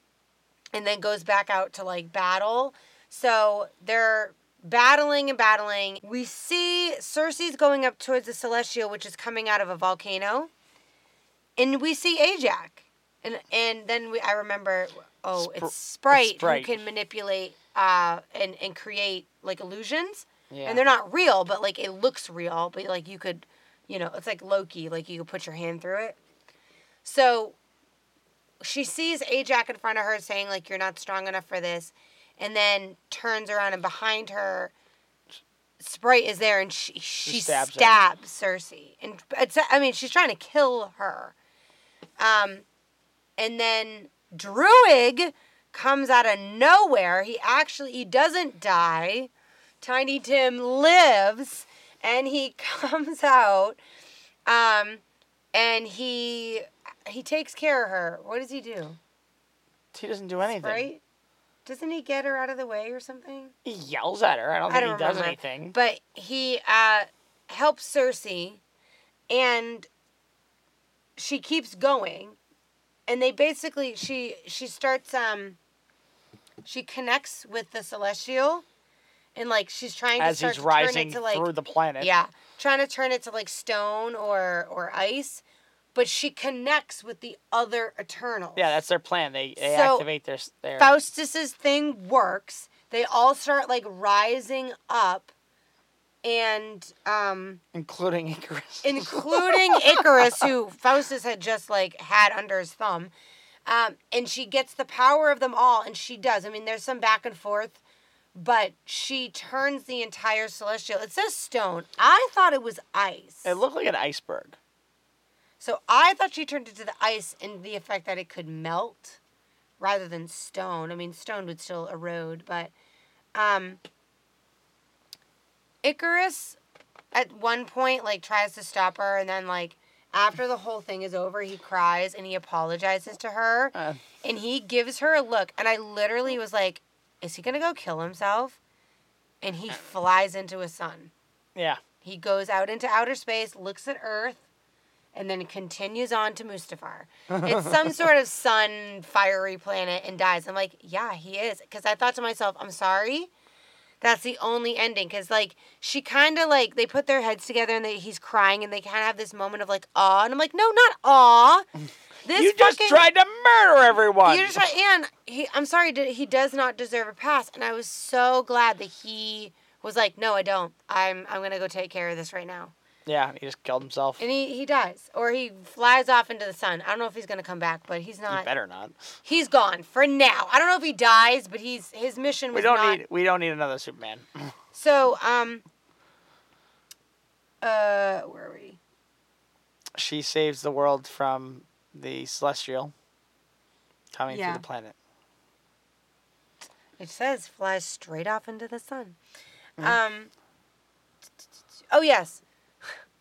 and then goes back out to like battle. So they're battling and battling. We see Sersi's going up towards the Celestial, which is coming out of a volcano, and we see Ajax. And and then we, I remember, oh, Spr- it's Sprite, Sprite. who can manipulate uh, and and create like illusions Yeah. and they're not real, but like it looks real. But like you could, you know, it's like Loki. Like you could put your hand through it. So she sees Ajax in front of her, saying like, "You're not strong enough for this," and then turns around and behind her, Sprite is there, and she she, stabs stabs. Sersi, and it's I mean she's trying to kill her. Um, and then Druig comes out of nowhere. He actually he doesn't die. Tiny Tim lives and he *laughs* comes out um and he he takes care of her. What does he do? He doesn't do anything. Right? Doesn't he get her out of the way or something? He yells at her. I don't I think don't he does remember. anything. But he uh helps Sersi and she keeps going and they basically she she starts um she connects with the celestial and like she's trying to As start he's to turn rising it to like through the planet. yeah trying to turn it to like stone or or ice but she connects with the other eternals Yeah, that's their plan. They, they So, activate their their Phastos's thing works they all start like rising up and um including Ikaris. *laughs* including Ikaris, who Phastos had just like had under his thumb. Um, and she gets the power of them all, and she does. I mean, there's some back and forth, but she turns the entire celestial. It says stone. I thought it was ice. it looked like an iceberg. So I thought she turned it to the ice in the effect that it could melt rather than stone. I mean, stone would still erode, but um, Ikaris at one point like tries to stop her, and then like after the whole thing is over, he cries and he apologizes to her, Uh, and he gives her a look, and I literally was like, is he gonna go kill himself? And he flies into a sun. Yeah. He goes out into outer space, looks at Earth, and then continues on to Mustafar. *laughs* It's some sort of sun, fiery planet, and dies. I'm like, yeah, he is. Because I thought to myself, I'm sorry. That's the only ending. Because, like, she kind of, like, they put their heads together and they, he's crying and they kind of have this moment of, like, awe. And I'm like, no, not awe. This you just fucking- tried to murder everyone. you just try, and he, I'm sorry, he does not deserve a pass. And I was so glad that he was like, no, I don't. I'm, I'm gonna go take care of this right now. Yeah, he just killed himself. And he, he dies, or he flies off into the sun. I don't know if he's gonna come back, but he's not. better not. He's gone for now. I don't know if he dies, but he's his mission was We don't not. need. We don't need another Superman. *laughs* So um. Uh, where are we? She saves the world from the celestial coming Yeah. through the planet. It says flies straight off into the sun. Mm. Um. Oh yes,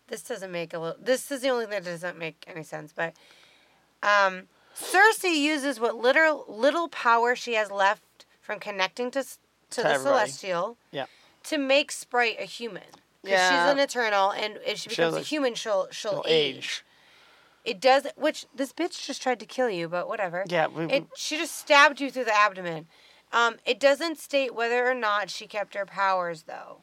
this doesn't make a little. This is the only thing that doesn't make any sense. But, um, Sersi uses what little little power she has left from connecting to to, To the everybody. celestial. Yeah. To make Sprite a human. Because Yeah. she's an eternal, and if she She'll- becomes a human, she'll she'll, She'll age. age. It does, which this bitch just tried to kill you, but whatever. Yeah, we, It she just stabbed you through the abdomen. Um, it doesn't state whether or not she kept her powers though.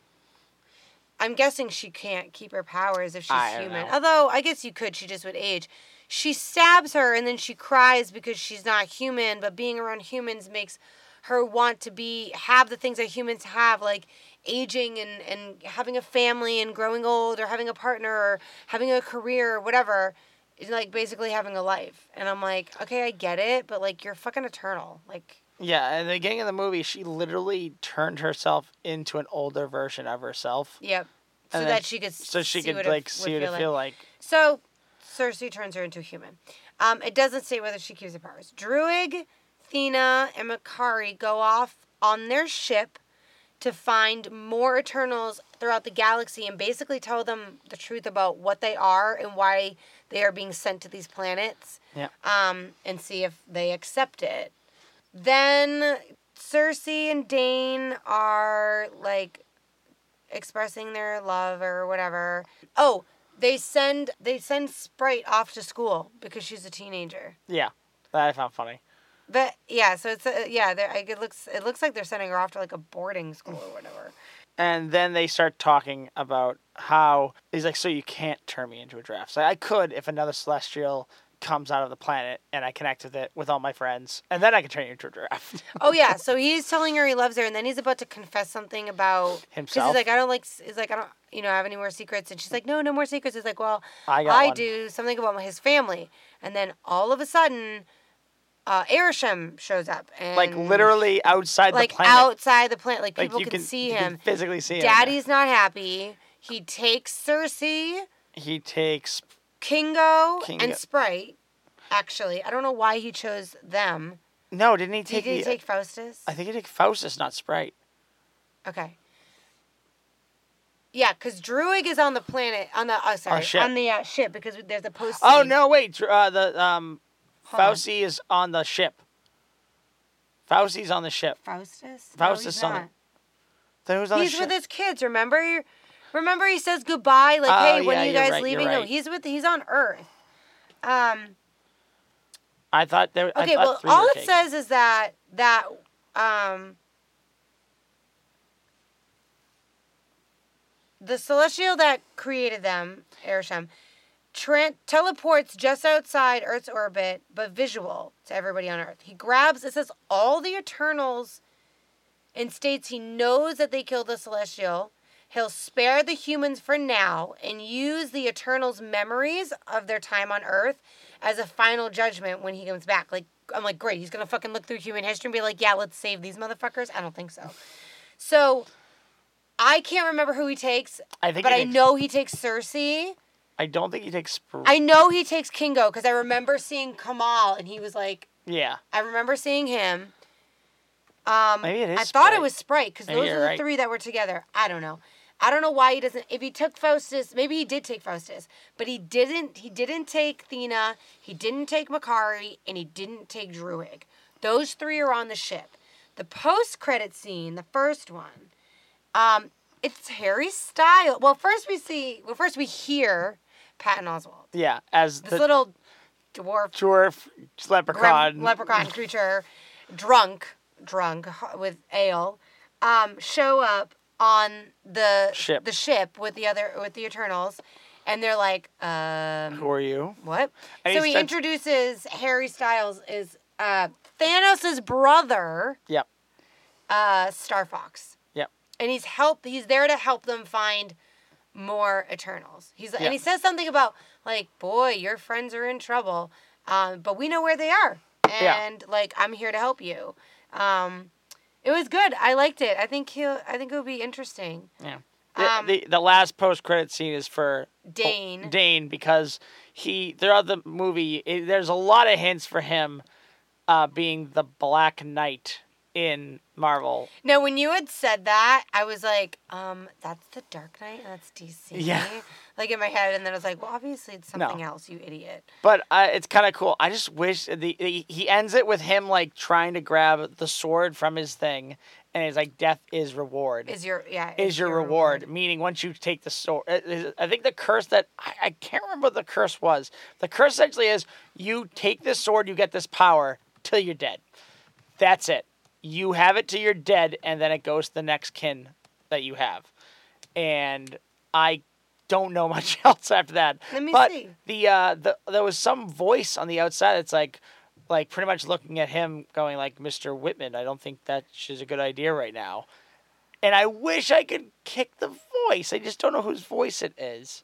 I'm guessing she can't keep her powers if she's I don't human. know. Although I guess you could, she just would age. She stabs her and then she cries because she's not human, but being around humans makes her want to be have the things that humans have, like aging and, and having a family and growing old or having a partner or having a career or whatever. It's like basically having a life. And I'm like, okay, I get it, but like you're fucking eternal. Like yeah, in the beginning of the movie, she literally turned herself into an older version of herself, Yep. So that she could so she see could it like would see what it feel like. So Sersi turns her into a human. Um, it doesn't say whether she keeps her powers. Druig, Thena, and Makkari go off on their ship to find more Eternals throughout the galaxy and basically tell them the truth about what they are and why they are being sent to these planets. Yeah. Um, and see if they accept it. Then Sersi and Dane are like expressing their love or whatever. Oh, they send they send Sprite off to school because she's a teenager. Yeah, that I found funny. But yeah, so it's uh, yeah, it looks it looks like they're sending her off to like a boarding school or whatever. And then they start talking about how he's like, so you can't turn me into a giraffe. So I could if another celestial comes out of the planet and I connect with it with all my friends, and then I can turn you into a giraffe. *laughs* Oh yeah, so he's telling her he loves her, and then he's about to confess something about Himself. he's like, I don't like, he's like, I don't, you know, have any more secrets, and she's like, No, no more secrets. He's like, Well, I I do something about his family, and then all of a sudden, uh, Arishem shows up, and like literally outside like the planet. outside the planet, like like people you can, can see him. Can physically see him. Daddy's not happy. He takes Sersi, He takes Kingo, Kingo. and Sprite. Actually, I don't know why he chose them. no, didn't he Did take he the? take Phastos? I think he took Phastos, not Sprite. Okay. Yeah, because Druig is on the planet on the uh, sorry ship. on the uh, ship because there's a post. Oh no, wait. Uh, the um, Hold on. Fauci is on the ship. Fauci's on the ship. Phastos. Phastos no, on not. Then who's on He's the ship? He's with his kids. Remember, remember he says goodbye. Like, Oh, hey, when yeah, are you guys right, leaving? No, he's with. He's on Earth. Um. I thought there. I Okay. thought Well, three all it taken. says is that that um. The celestial that created them, Arishem, tran teleports just outside Earth's orbit, but visual to everybody on Earth. He grabs, it says, all the Eternals and states he knows that they killed the Celestial. He'll spare the humans for now and use the Eternals' memories of their time on Earth as a final judgment when he comes back. Like, I'm like, great, he's gonna fucking look through human history and be like, yeah, let's save these motherfuckers. I don't think so. So, I can't remember who he takes, I think. but I takes- know he takes Sersi. I don't think he takes. I know he takes Kingo because I remember seeing Kumail and he was like, yeah. I remember seeing him. Um, Maybe it is I thought it was Sprite because those are the right. three that were together. I don't know. I don't know why he doesn't. If he took Phastos, maybe he did take Phastos, but he didn't. He didn't take Thena. He didn't take Makkari, and he didn't take Druig. Those three are on the ship. the post credit scene, the first one, um, it's Harry Styles. Well, first we see, well, first we hear Patton Oswalt, Yeah, as this the little dwarf dwarf leprechaun. leprechaun creature, drunk, drunk with ale, um, show up on the Ship. the ship with the other with the Eternals, and they're like, um, Who are you? what? And so he introduces Harry Styles is uh, Thanos' brother, Yep. uh, Star Fox. Yep. And he's help. He's there to help them find more Eternals. He's Yep. and he says something about like, boy, your friends are in trouble, um, but we know where they are, Yeah. and like I'm here to help you. Um, it was good. I liked it. I think he'll. I think it will be interesting. Yeah. The, Um, the the last post credit scene is for Dane. Dane because he throughout the movie it, there's a lot of hints for him uh, being the Black Knight in Marvel. Now, when you had said that, I was like, um, that's the Dark Knight that's DC. Yeah. *laughs* Like in my head, and then I was like, well, obviously it's No. something else, you idiot. But uh, it's kind of cool. I just wish the, the he ends it with him like trying to grab the sword from his thing, and it's like death is reward. Is your yeah? is your reward, meaning once you take the sword. it- I think the curse that I, I can't remember what the curse was. The curse essentially is you take this sword, you get this power till you're dead. That's it. You have it till you're dead, and then it goes to the next kin that you have. And I don't know *laughs* much else after that. Let me but see. the uh, the there was some voice on the outside. It's like like pretty much looking at him, going like, "Mr. Whitman, I don't think that is a good idea right now." And I wish I could kick the voice. I just don't know whose voice it is.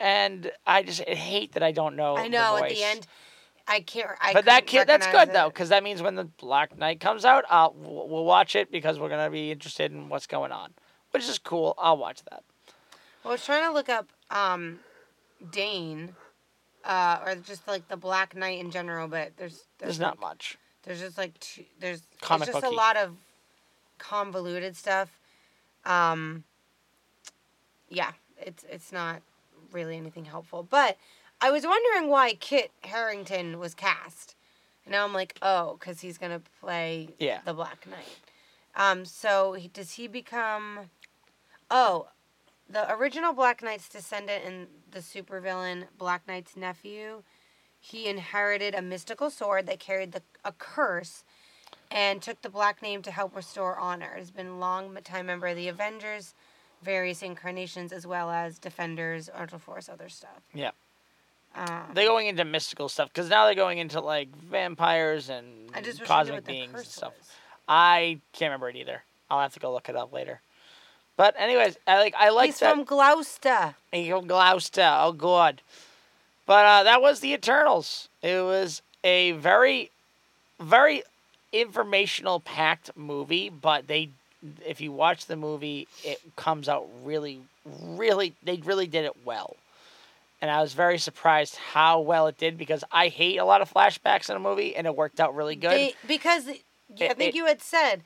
And I just I hate that I don't know. I know the at the end, I can't. I But that kid, that's good though, because that means when the Black Knight comes out, I'll we'll we'll watch it because we're gonna be interested in what's going on, which is cool. I'll watch that. I was trying to look up um, Dane, uh, or just like the Black Knight in general, but there's There's there's, not much. There's just like two, there's Comic it's just booky. a lot of convoluted stuff. Um, yeah, it's it's not really anything helpful. But I was wondering why Kit Harington was cast. And now I'm like, oh, because he's gonna play Yeah. the Black Knight. Um, so he, does he become? Oh, the original Black Knight's descendant and the supervillain Black Knight's nephew. He inherited a mystical sword that carried the, a curse and took the Black name to help restore honor. It has been a long time member of the Avengers, various incarnations, as well as Defenders, Ultra Force, other stuff. Yeah. Um, They're going into mystical stuff because now they're going into like vampires and I just wish I knew cosmic beings and stuff. was. I can't remember it either. I'll have to go look it up later. But anyways, I like I like He's that. from Gloucester. Eagle Gloucester. Oh god. But uh, that was the Eternals. It was a very, very informational packed movie. But they, if you watch the movie, it comes out really, really. They really did it well. And I was very surprised how well it did because I hate a lot of flashbacks in a movie, and it worked out really good. They, because I think it- you had said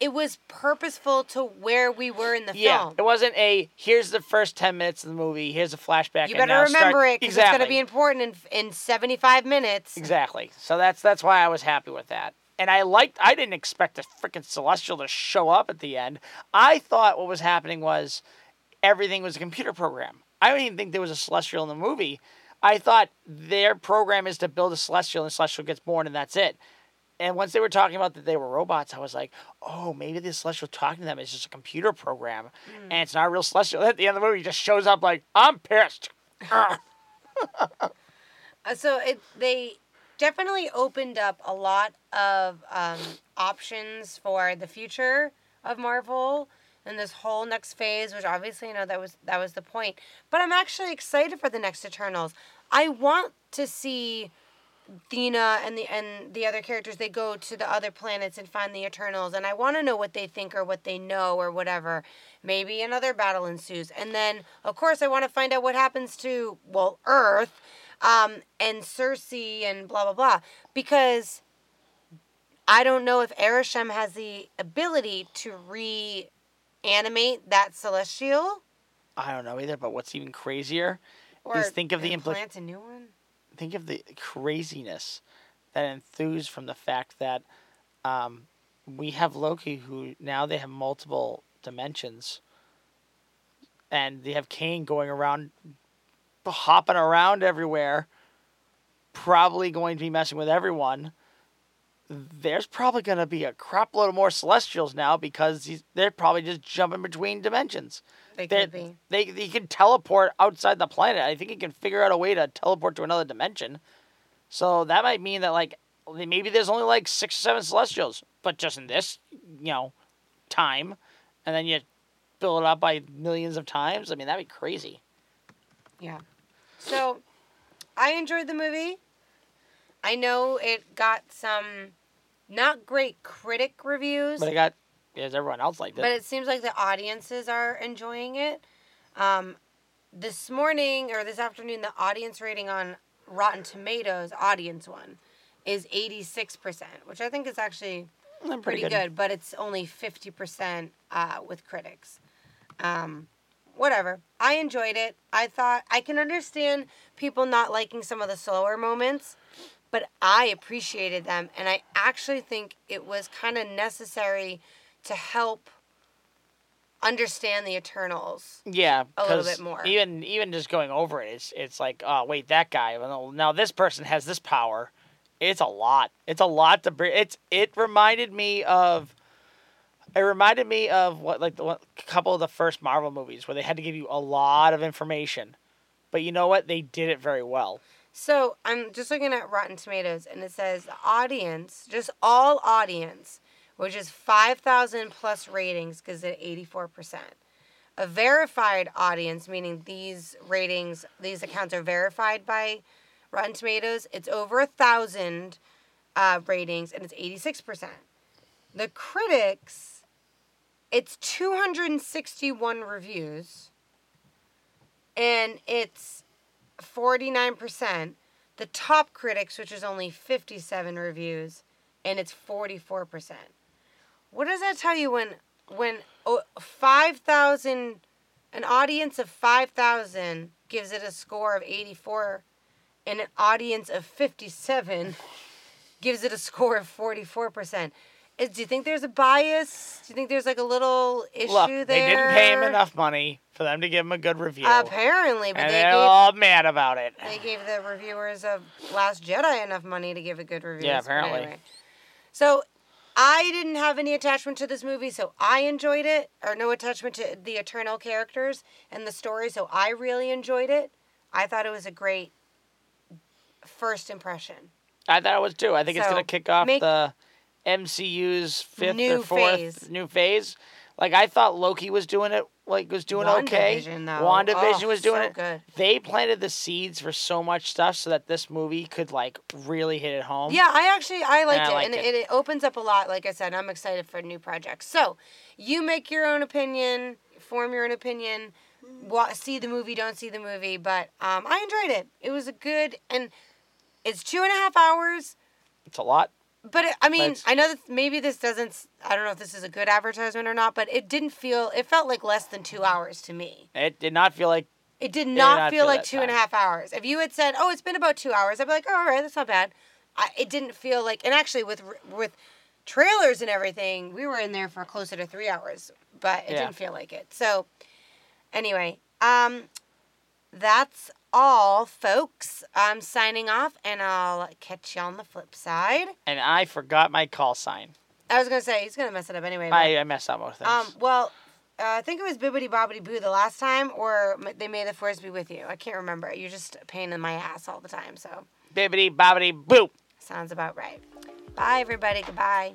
it was purposeful to where we were in the film. yeah, film. it wasn't a here's the first ten minutes of the movie, here's a flashback. You and better remember start- it because exactly. it's going to be important in in 75 minutes. Exactly. So that's that's why I was happy with that. And I liked I didn't expect a freaking celestial to show up at the end. I thought what was happening was everything was a computer program. I don't even think there was a celestial in the movie. I thought their program is to build a celestial and the celestial gets born and that's it. And once they were talking about that they were robots, I was like, oh, maybe the celestial talking to them is just a computer program and it's not a real celestial. *laughs* At the end of the movie, he just shows up like, I'm pissed. *laughs* Uh, so it they definitely opened up a lot of um, options for the future of Marvel and this whole next phase, which obviously you know that was that was the point. But I'm actually excited for the next Eternals. I want to see Thena and the and the other characters. They go to the other planets and find the Eternals, and I want to know what they think or what they know or whatever. Maybe another battle ensues, and then of course I want to find out what happens to well Earth, um, and Sersi and blah blah blah because. I don't know if Arishem has the ability to reanimate that celestial I don't know either, but what's even crazier or is think of the implant a new one. Think of the craziness that enthused from the fact that um, we have Loki, who now they have multiple dimensions, and they have Kang going around, hopping around everywhere, probably going to be messing with everyone. There's probably going to be a crap load of more Celestials now because they're probably just jumping between dimensions. They They, could be. they he can teleport outside the planet. I think he can figure out a way to teleport to another dimension. So that might mean that like maybe there's only like six or seven celestials, but just in this you know time, and then you fill it up by millions of times. I mean that'd be crazy. Yeah. So, I enjoyed the movie. I know it got some not great critic reviews, But I got as everyone else liked it. but it seems like the audiences are enjoying it. Um, this morning or this afternoon, the audience rating on Rotten Tomatoes, audience one, is 86%, which I think is actually Mm, pretty, good. but it's only 50% uh, with critics. Um, whatever. I enjoyed it. I thought I can understand people not liking some of the slower moments, but I appreciated them. And I actually think it was kind of necessary to help understand the Eternals. Yeah, a little bit more. Even even just going over it, it's it's like, oh wait, that guy. Well, now this person has this power. It's a lot. It's a lot to bring. It's it reminded me of. It reminded me of what like the one, couple of the first Marvel movies where they had to give you a lot of information, but you know what? They did it very well. So I'm just looking at Rotten Tomatoes, and it says audience, just all audience, which is 5,000 plus ratings, gives it 84%. A verified audience, meaning these ratings, these accounts are verified by Rotten Tomatoes, it's over a thousand uh, ratings, and it's 86%. The critics, it's 261 reviews, and it's 49%. The top critics, which is only 57 reviews, and it's 44%. What does that tell you when when oh, 5,000 an audience of 5,000 gives it a score of 84 and an audience of 57 *laughs* gives it a score of 44%. Is, do you think there's a bias? Do you think there's like a little issue Look, there? they didn't pay him enough money for them to give him a good review, Apparently, but and they they're gave all mad about it. they gave the reviewers of Last Jedi enough money to give a good review. Yeah, apparently. So I didn't have any attachment to this movie, so I enjoyed it, or no attachment to the Eternal characters and the story, so I really enjoyed it. I thought it was a great first impression. I thought it was too. I think it's gonna kick off make- the MCU's fifth New or fourth phase. new phase. Like I thought Loki was doing it like was doing okay. WandaVision, though. WandaVision Oh, was doing so it. good. They planted the seeds for so much stuff so that this movie could like really hit it home. Yeah, I actually I liked I it, liked and it. it. opens up a lot. Like I said, I'm excited for new projects. So, you make your own opinion, form your own opinion. See the movie, don't see the movie, but um, I enjoyed it. It was a good, and it's two and a half hours. It's a lot. But it, I mean, I know that maybe this doesn't. I don't know if this is a good advertisement or not, but it didn't feel. It felt like less than two hours to me. It did not feel like It did did not, not feel feel like two and a half hours. If you had said, "Oh, it's been about two hours," I'd be like, oh, "All right, that's not bad." I, it didn't feel like, and actually with with trailers and everything, we were in there for closer to three hours, but it Yeah. didn't feel like it. So, anyway, um, that's all, folks. I'm signing off, and I'll catch you on the flip side. and I forgot my call sign. I was gonna say he's gonna mess it up anyway. I, I messed up most things. um, well, uh, I think it was Bibbidi Bobbidi Boo the last time, or they may the force be with you. I can't remember. You're just a pain in my ass all the time, so Bibbidi bobbidi boop. sounds about right. Bye, everybody. Goodbye.